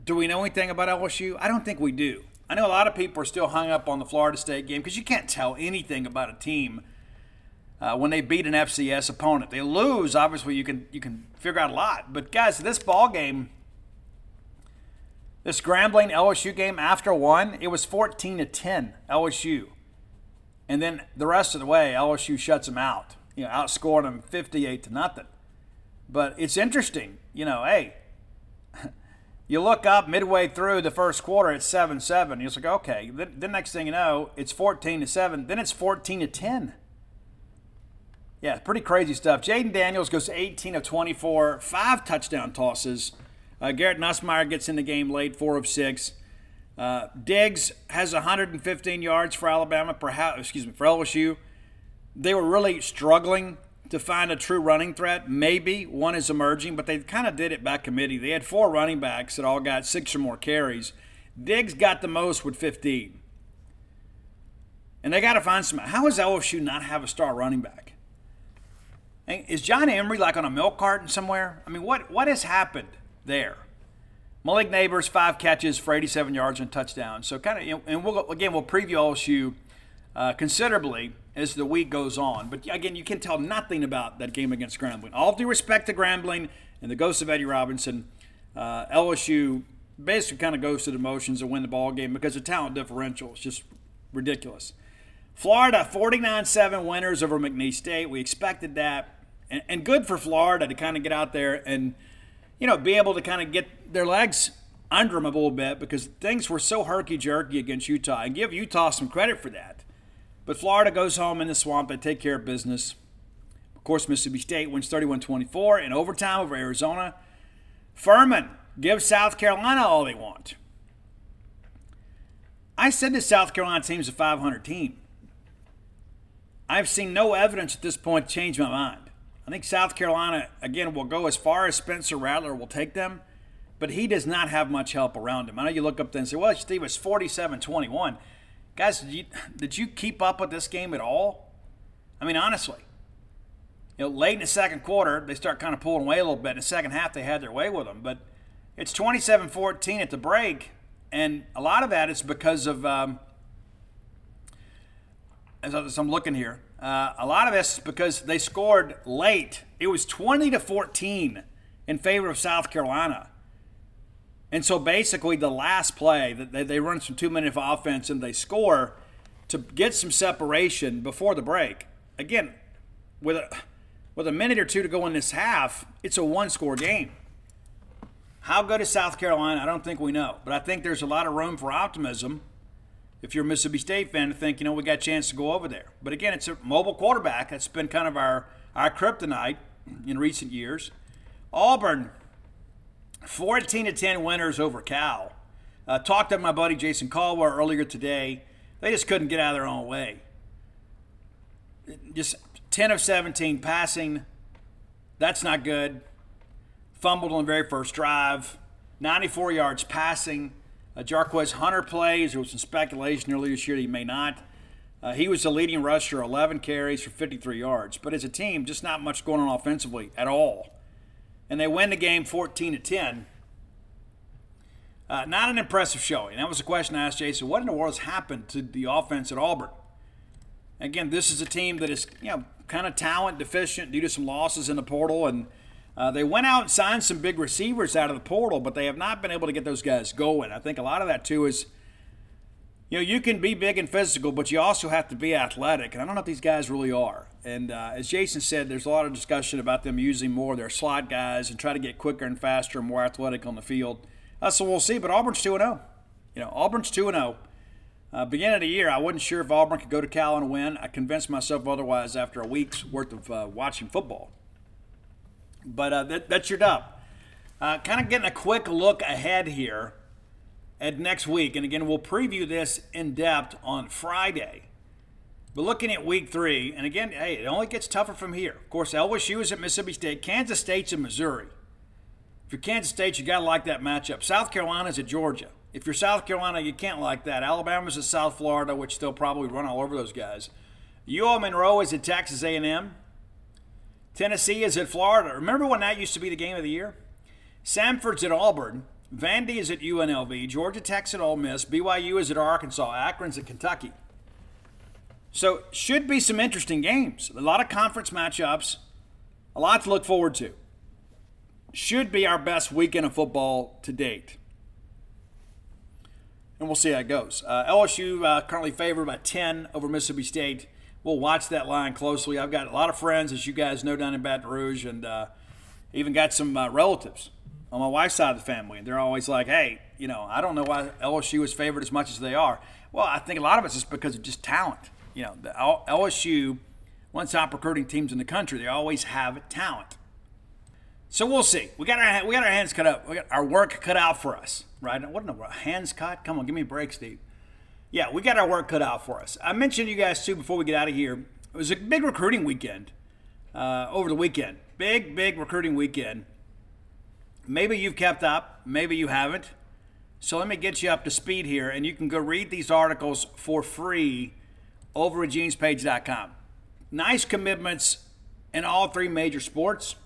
Do we know anything about LSU? I don't think we do. I know a lot of people are still hung up on the Florida State game because you can't tell anything about a team uh, when they beat an FCS opponent. They lose, obviously, you can you can figure out a lot. But guys, this ball game this Grambling LSU game after one, it was 14 to 10 LSU. And then the rest of the way, LSU shuts them out, you know, outscoring them 58 to nothing. But it's interesting, you know, hey, you look up midway through the first quarter, it's 7 7. You're like, okay. Then, the next thing you know, it's 14 to 7. Then it's 14 to 10. Yeah, pretty crazy stuff. Jayden Daniels goes 18 of 24, five touchdown tosses. Uh, Garrett Nussmeier gets in the game late, four of six. Uh, Diggs has 115 yards for Alabama, perhaps, excuse me, for LSU. They were really struggling to find a true running threat. Maybe one is emerging, but they kind of did it by committee. They had four running backs that all got six or more carries. Diggs got the most with 15. And they got to find some. How does LSU not have a star running back? Is John Emery like on a milk carton somewhere? I mean, what what has happened? there. Malik Nabers, five catches for 87 yards and touchdown. So kind of, and we'll again we'll preview LSU uh, considerably as the week goes on. But again, you can tell nothing about that game against Grambling. All due respect to Grambling and the ghost of Eddie Robinson, uh, LSU basically kind of goes through the motions and win the ball game because the talent differential is just ridiculous. Florida 49-7 winners over McNeese State. We expected that, and, and good for Florida to kind of get out there and – you know, be able to kind of get their legs under them a little bit because things were so herky jerky against Utah, and give Utah some credit for that. But Florida goes home in the swamp. They take care of business. Of course, Mississippi State wins 31 24 in overtime over Arizona. Furman gives South Carolina all they want. I said the South Carolina team's a 500 team. I've seen no evidence at this point to change my mind. I think South Carolina, again, will go as far as Spencer Rattler will take them, but he does not have much help around him. I know you look up there and say, well, Steve, it's 47 21. Guys, did you, did you keep up with this game at all? I mean, honestly. You know, late in the second quarter, they start kind of pulling away a little bit. In the second half, they had their way with them. But it's 27 14 at the break, and a lot of that is because of, um, as I'm looking here, uh, a lot of this is because they scored late. It was 20 to 14 in favor of South Carolina. And so basically, the last play, they, they run some two minute offense and they score to get some separation before the break. Again, with a, with a minute or two to go in this half, it's a one score game. How good is South Carolina? I don't think we know. But I think there's a lot of room for optimism if you're a Mississippi State fan to think, you know, we got a chance to go over there. But again, it's a mobile quarterback. That's been kind of our, our kryptonite in recent years. Auburn 14 to 10 winners over Cal. Uh, talked to my buddy Jason Caldwell earlier today. They just couldn't get out of their own way. Just 10 of 17 passing. That's not good. Fumbled on the very first drive. 94 yards passing. Uh, Jarquez Hunter plays. There was some speculation earlier this year that he may not. Uh, he was the leading rusher, 11 carries for 53 yards. But as a team, just not much going on offensively at all and they win the game 14 to 10. Uh, not an impressive showing. That was a question I asked Jason. What in the world has happened to the offense at Auburn? Again, this is a team that is you know kind of talent deficient due to some losses in the portal, and uh, they went out and signed some big receivers out of the portal, but they have not been able to get those guys going. I think a lot of that too is you know, you can be big and physical, but you also have to be athletic. And I don't know if these guys really are. And uh, as Jason said, there's a lot of discussion about them using more their slot guys and try to get quicker and faster and more athletic on the field. Uh, so we'll see. But Auburn's 2 0. You know, Auburn's 2 0. Uh, beginning of the year, I wasn't sure if Auburn could go to Cal and win. I convinced myself otherwise after a week's worth of uh, watching football. But uh, that, that's your dub. Uh, kind of getting a quick look ahead here at next week. And again, we'll preview this in depth on Friday. But looking at week three, and again, hey, it only gets tougher from here. Of course, LSU is at Mississippi State, Kansas State's in Missouri. If you're Kansas State, you got to like that matchup. South Carolina's at Georgia. If you're South Carolina, you can't like that. Alabama's at South Florida, which they'll probably run all over those guys. UL Monroe is at Texas A&M. Tennessee is at Florida. Remember when that used to be the game of the year? Samford's at Auburn. Vandy is at UNLV, Georgia Tech's at Ole Miss, BYU is at Arkansas, Akron's at Kentucky. So should be some interesting games. A lot of conference matchups, a lot to look forward to. Should be our best weekend of football to date. And we'll see how it goes. Uh, LSU uh, currently favored by 10 over Mississippi State. We'll watch that line closely. I've got a lot of friends, as you guys know, down in Baton Rouge, and uh, even got some uh, relatives on my wife's side of the family, and they're always like, "Hey, you know, I don't know why LSU is favored as much as they are." Well, I think a lot of it's just because of just talent. You know, the LSU, one top recruiting teams in the country, they always have talent. So we'll see. We got our we got our hands cut up. We got our work cut out for us, right? What in the hands cut? Come on, give me a break, Steve. Yeah, we got our work cut out for us. I mentioned you guys too before we get out of here. It was a big recruiting weekend uh, over the weekend. Big, big recruiting weekend. Maybe you've kept up, maybe you haven't. So let me get you up to speed here, and you can go read these articles for free over at genespage.com. Nice commitments in all three major sports.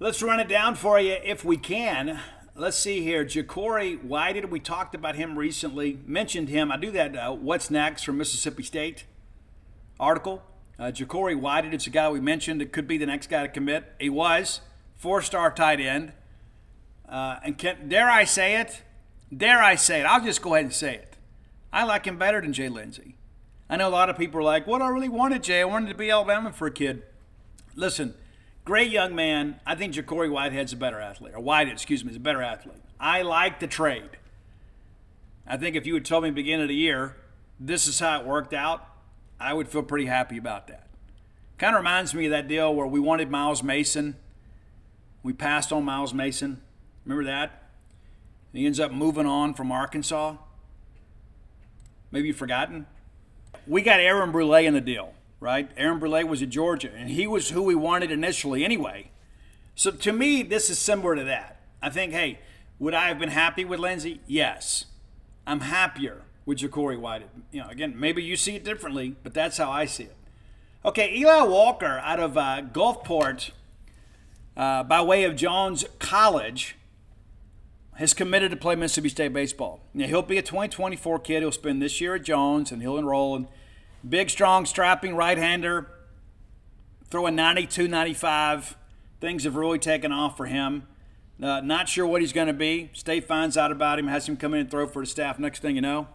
Let's run it down for you if we can. Let's see here. Ja'Cory Whitehead, we talked about him recently, mentioned him. I do that uh, What's Next from Mississippi State article. Uh, Ja'Cory Whitehead, it's a guy we mentioned. It could be the next guy to commit. He was four star tight end. Uh, and can, dare I say it? Dare I say it? I'll just go ahead and say it. I like him better than Jay Lindsey. I know a lot of people are like, what I really wanted, Jay. I wanted to be Alabama for a kid. Listen, Great young man. I think Ja'Cory Whitehead's a better athlete, or Whitehead, excuse me, is a better athlete. I like the trade. I think if you had told me beginning of the year, this is how it worked out, I would feel pretty happy about that. Kind of reminds me of that deal where we wanted Miles Mason. We passed on Miles Mason. Remember that? And he ends up moving on from Arkansas. Maybe you've forgotten. We got Aaron Brule in the deal right? Aaron Brule was at Georgia, and he was who we wanted initially anyway. So to me, this is similar to that. I think, hey, would I have been happy with Lindsey? Yes. I'm happier with Ja'Cory White. You know, again, maybe you see it differently, but that's how I see it. Okay, Eli Walker out of uh, Gulfport, uh, by way of Jones College, has committed to play Mississippi State baseball. Now, he'll be a 2024 kid. He'll spend this year at Jones, and he'll enroll in – Big, strong, strapping right hander, throwing 92, 95. Things have really taken off for him. Uh, not sure what he's going to be. State finds out about him, has him come in and throw for the staff. Next thing you know,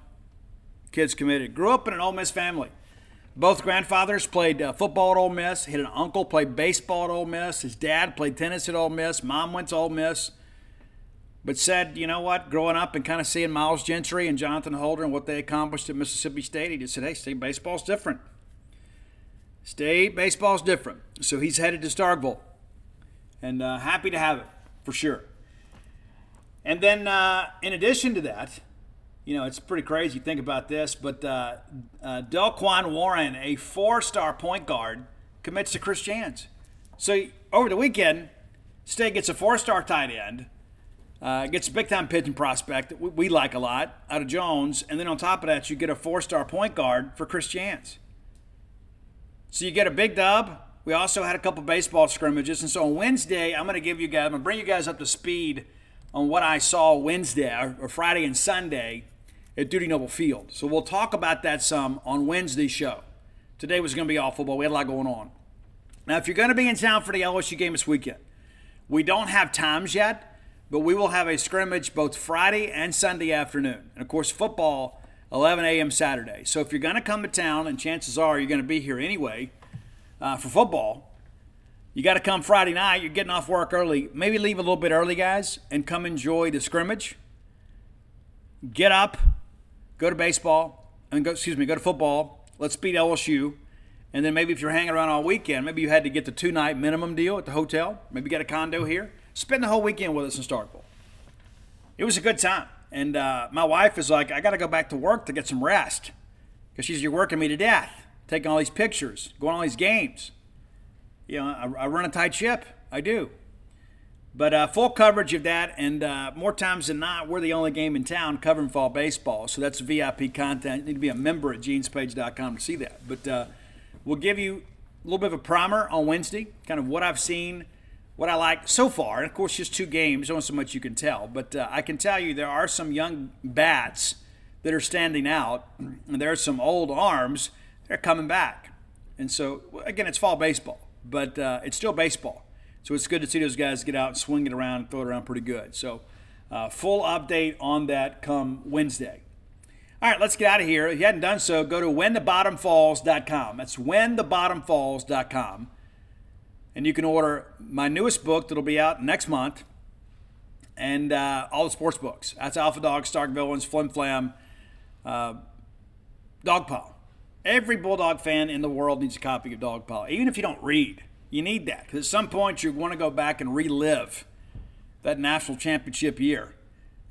kid's committed. Grew up in an Ole Miss family. Both grandfathers played uh, football at Ole Miss. Hit an uncle played baseball at Ole Miss. His dad played tennis at Ole Miss. Mom went to Ole Miss but said, you know what, growing up and kind of seeing Miles Gentry and Jonathan Holder and what they accomplished at Mississippi State, he just said, hey, state baseball's different. State baseball's different. So he's headed to Starkville. And uh, happy to have it, for sure. And then, uh, in addition to that, you know, it's pretty crazy. Think about this, but uh, uh, Delquan Warren, a four-star point guard, commits to Chris Jans. So over the weekend, State gets a four-star tight end, uh, gets a big time pitching prospect that we, we, like a lot out of Jones. And then on top of that, you get a four star point guard for Chris Jans. So you get a big dub. We also had a couple baseball scrimmages. And so on Wednesday, I'm going to give you guys, I'm going to bring you guys up to speed on what I saw Wednesday or Friday and Sunday at Dudy Noble Field. So we'll talk about that some on Wednesday's show. Today was going to be all football. We had a lot going on. Now, if you're going to be in town for the LSU game this weekend, we don't have times yet but we will have a scrimmage both Friday and Sunday afternoon. And of course, football 11 a.m. Saturday. So if you're going to come to town, and chances are you're going to be here anyway uh, for football, you got to come Friday night. You're getting off work early. Maybe leave a little bit early, guys, and come enjoy the scrimmage. Get up, go to baseball, and go. Excuse me, go to football. Let's beat LSU. And then maybe if you're hanging around all weekend, maybe you had to get the two night minimum deal at the hotel. Maybe you got a condo here spend the whole weekend with us in Starkville. It was a good time. And uh, my wife is like, I got to go back to work to get some rest because she's you're working me to death, taking all these pictures, going all these games. You know, I, I run a tight ship. I do. But uh, full coverage of that, and uh, more times than not, we're the only game in town covering fall baseball. So that's VIP content. You need to be a member at genespage.com to see that. But uh, we'll give you a little bit of a primer on Wednesday, kind of what I've seen – what I like so far, and of course, just two games, not so much you can tell, but uh, I can tell you there are some young bats that are standing out, and there are some old arms that are coming back. And so, again, it's fall baseball, but uh, it's still baseball. So it's good to see those guys get out swing it around and throw it around pretty good. So, uh, full update on that come Wednesday. All right, let's get out of here. If you hadn't done so, go to whenthebottomfalls.com. That's whenthebottomfalls.com and you can order my newest book that'll be out next month and uh, all the sports books. That's Alpha Dog, Stark Villains, Flim Flam, uh, Dogpile. Every Bulldog fan in the world needs a copy of Dog Dogpile, even if you don't read. You need that because at some point you want to go back and relive that national championship year.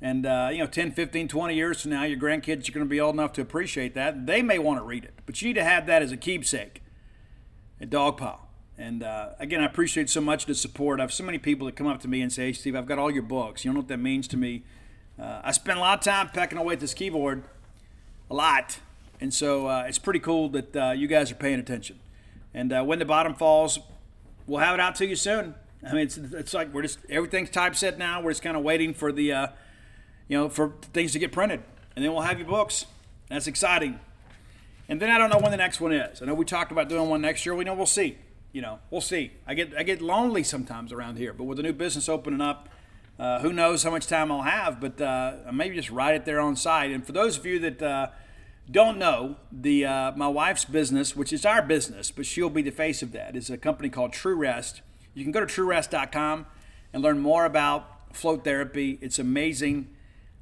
And, uh, you know, 10, 15, 20 years from now, your grandkids are going to be old enough to appreciate that. They may want to read it, but you need to have that as a keepsake at Dogpile. And uh, again, I appreciate so much the support. I have so many people that come up to me and say, "Hey, Steve, I've got all your books. You know what that means to me." Uh, I spend a lot of time pecking away at this keyboard, a lot, and so uh, it's pretty cool that uh, you guys are paying attention. And uh, when the bottom falls, we'll have it out to you soon. I mean, it's, it's like we're just everything's typeset now. We're just kind of waiting for the, uh, you know, for things to get printed, and then we'll have your books. That's exciting. And then I don't know when the next one is. I know we talked about doing one next year. We know we'll see you know, we'll see. I get I get lonely sometimes around here, but with the new business opening up, uh, who knows how much time I'll have? But uh, maybe just write it there on site. And for those of you that uh, don't know, the uh, my wife's business, which is our business, but she'll be the face of that, is a company called True Rest. You can go to truerest.com and learn more about float therapy. It's amazing.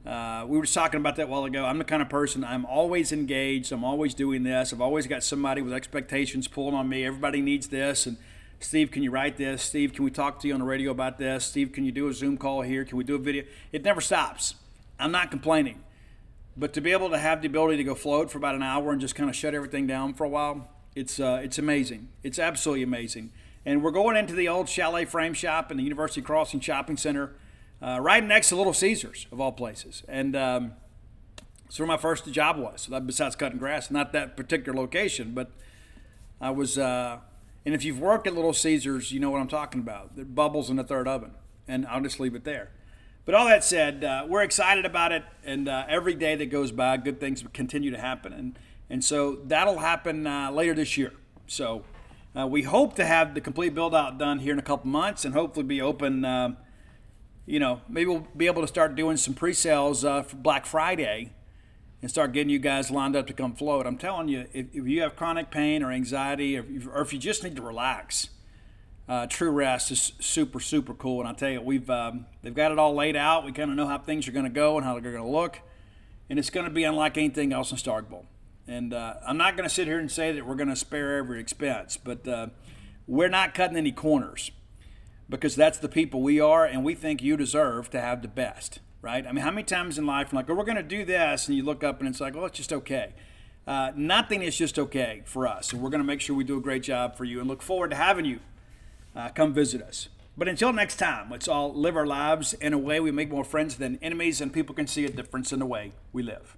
Uh, we were just talking about that a while ago. I'm the kind of person I'm always engaged. I'm always doing this. I've always got somebody with expectations pulling on me. Everybody needs this. And Steve, can you write this? Steve, can we talk to you on the radio about this? Steve, can you do a Zoom call here? Can we do a video? It never stops. I'm not complaining. But to be able to have the ability to go float for about an hour and just kind of shut everything down for a while, it's uh, it's amazing. It's absolutely amazing. And we're going into the old Chalet Frame Shop in the University Crossing Shopping Center, uh, right next to Little Caesars of all places. And um, where my first job was. So that, besides cutting grass, not that particular location, but I was. Uh, and if you've worked at Little Caesars, you know what I'm talking about. The bubbles in the third oven. And I'll just leave it there. But all that said, uh, we're excited about it, and uh, every day that goes by, good things continue to happen, and and so that'll happen uh, later this year. So uh, we hope to have the complete build out done here in a couple months, and hopefully be open. Um, you know, maybe we'll be able to start doing some pre-sales uh, for Black Friday, and start getting you guys lined up to come float. I'm telling you, if, if you have chronic pain or anxiety, or or if you just need to relax uh, True Rest is super super cool, and I tell you, we've um, they've got it all laid out. We kind of know how things are going to go and how they're going to look, and it's going to be unlike anything else in Starkville. And uh, I'm not going to sit here and say that we're going to spare every expense, but uh, we're not cutting any corners because that's the people we are, and we think you deserve to have the best, right? I mean, how many times in life, like, oh, we're going to do this, and you look up and it's like, well, it's just okay. Uh, nothing is just okay for us. So we're going to make sure we do a great job for you and look forward to having you uh, come visit us. But until next time, let's all live our lives in a way we make more friends than enemies and people can see a difference in the way we live.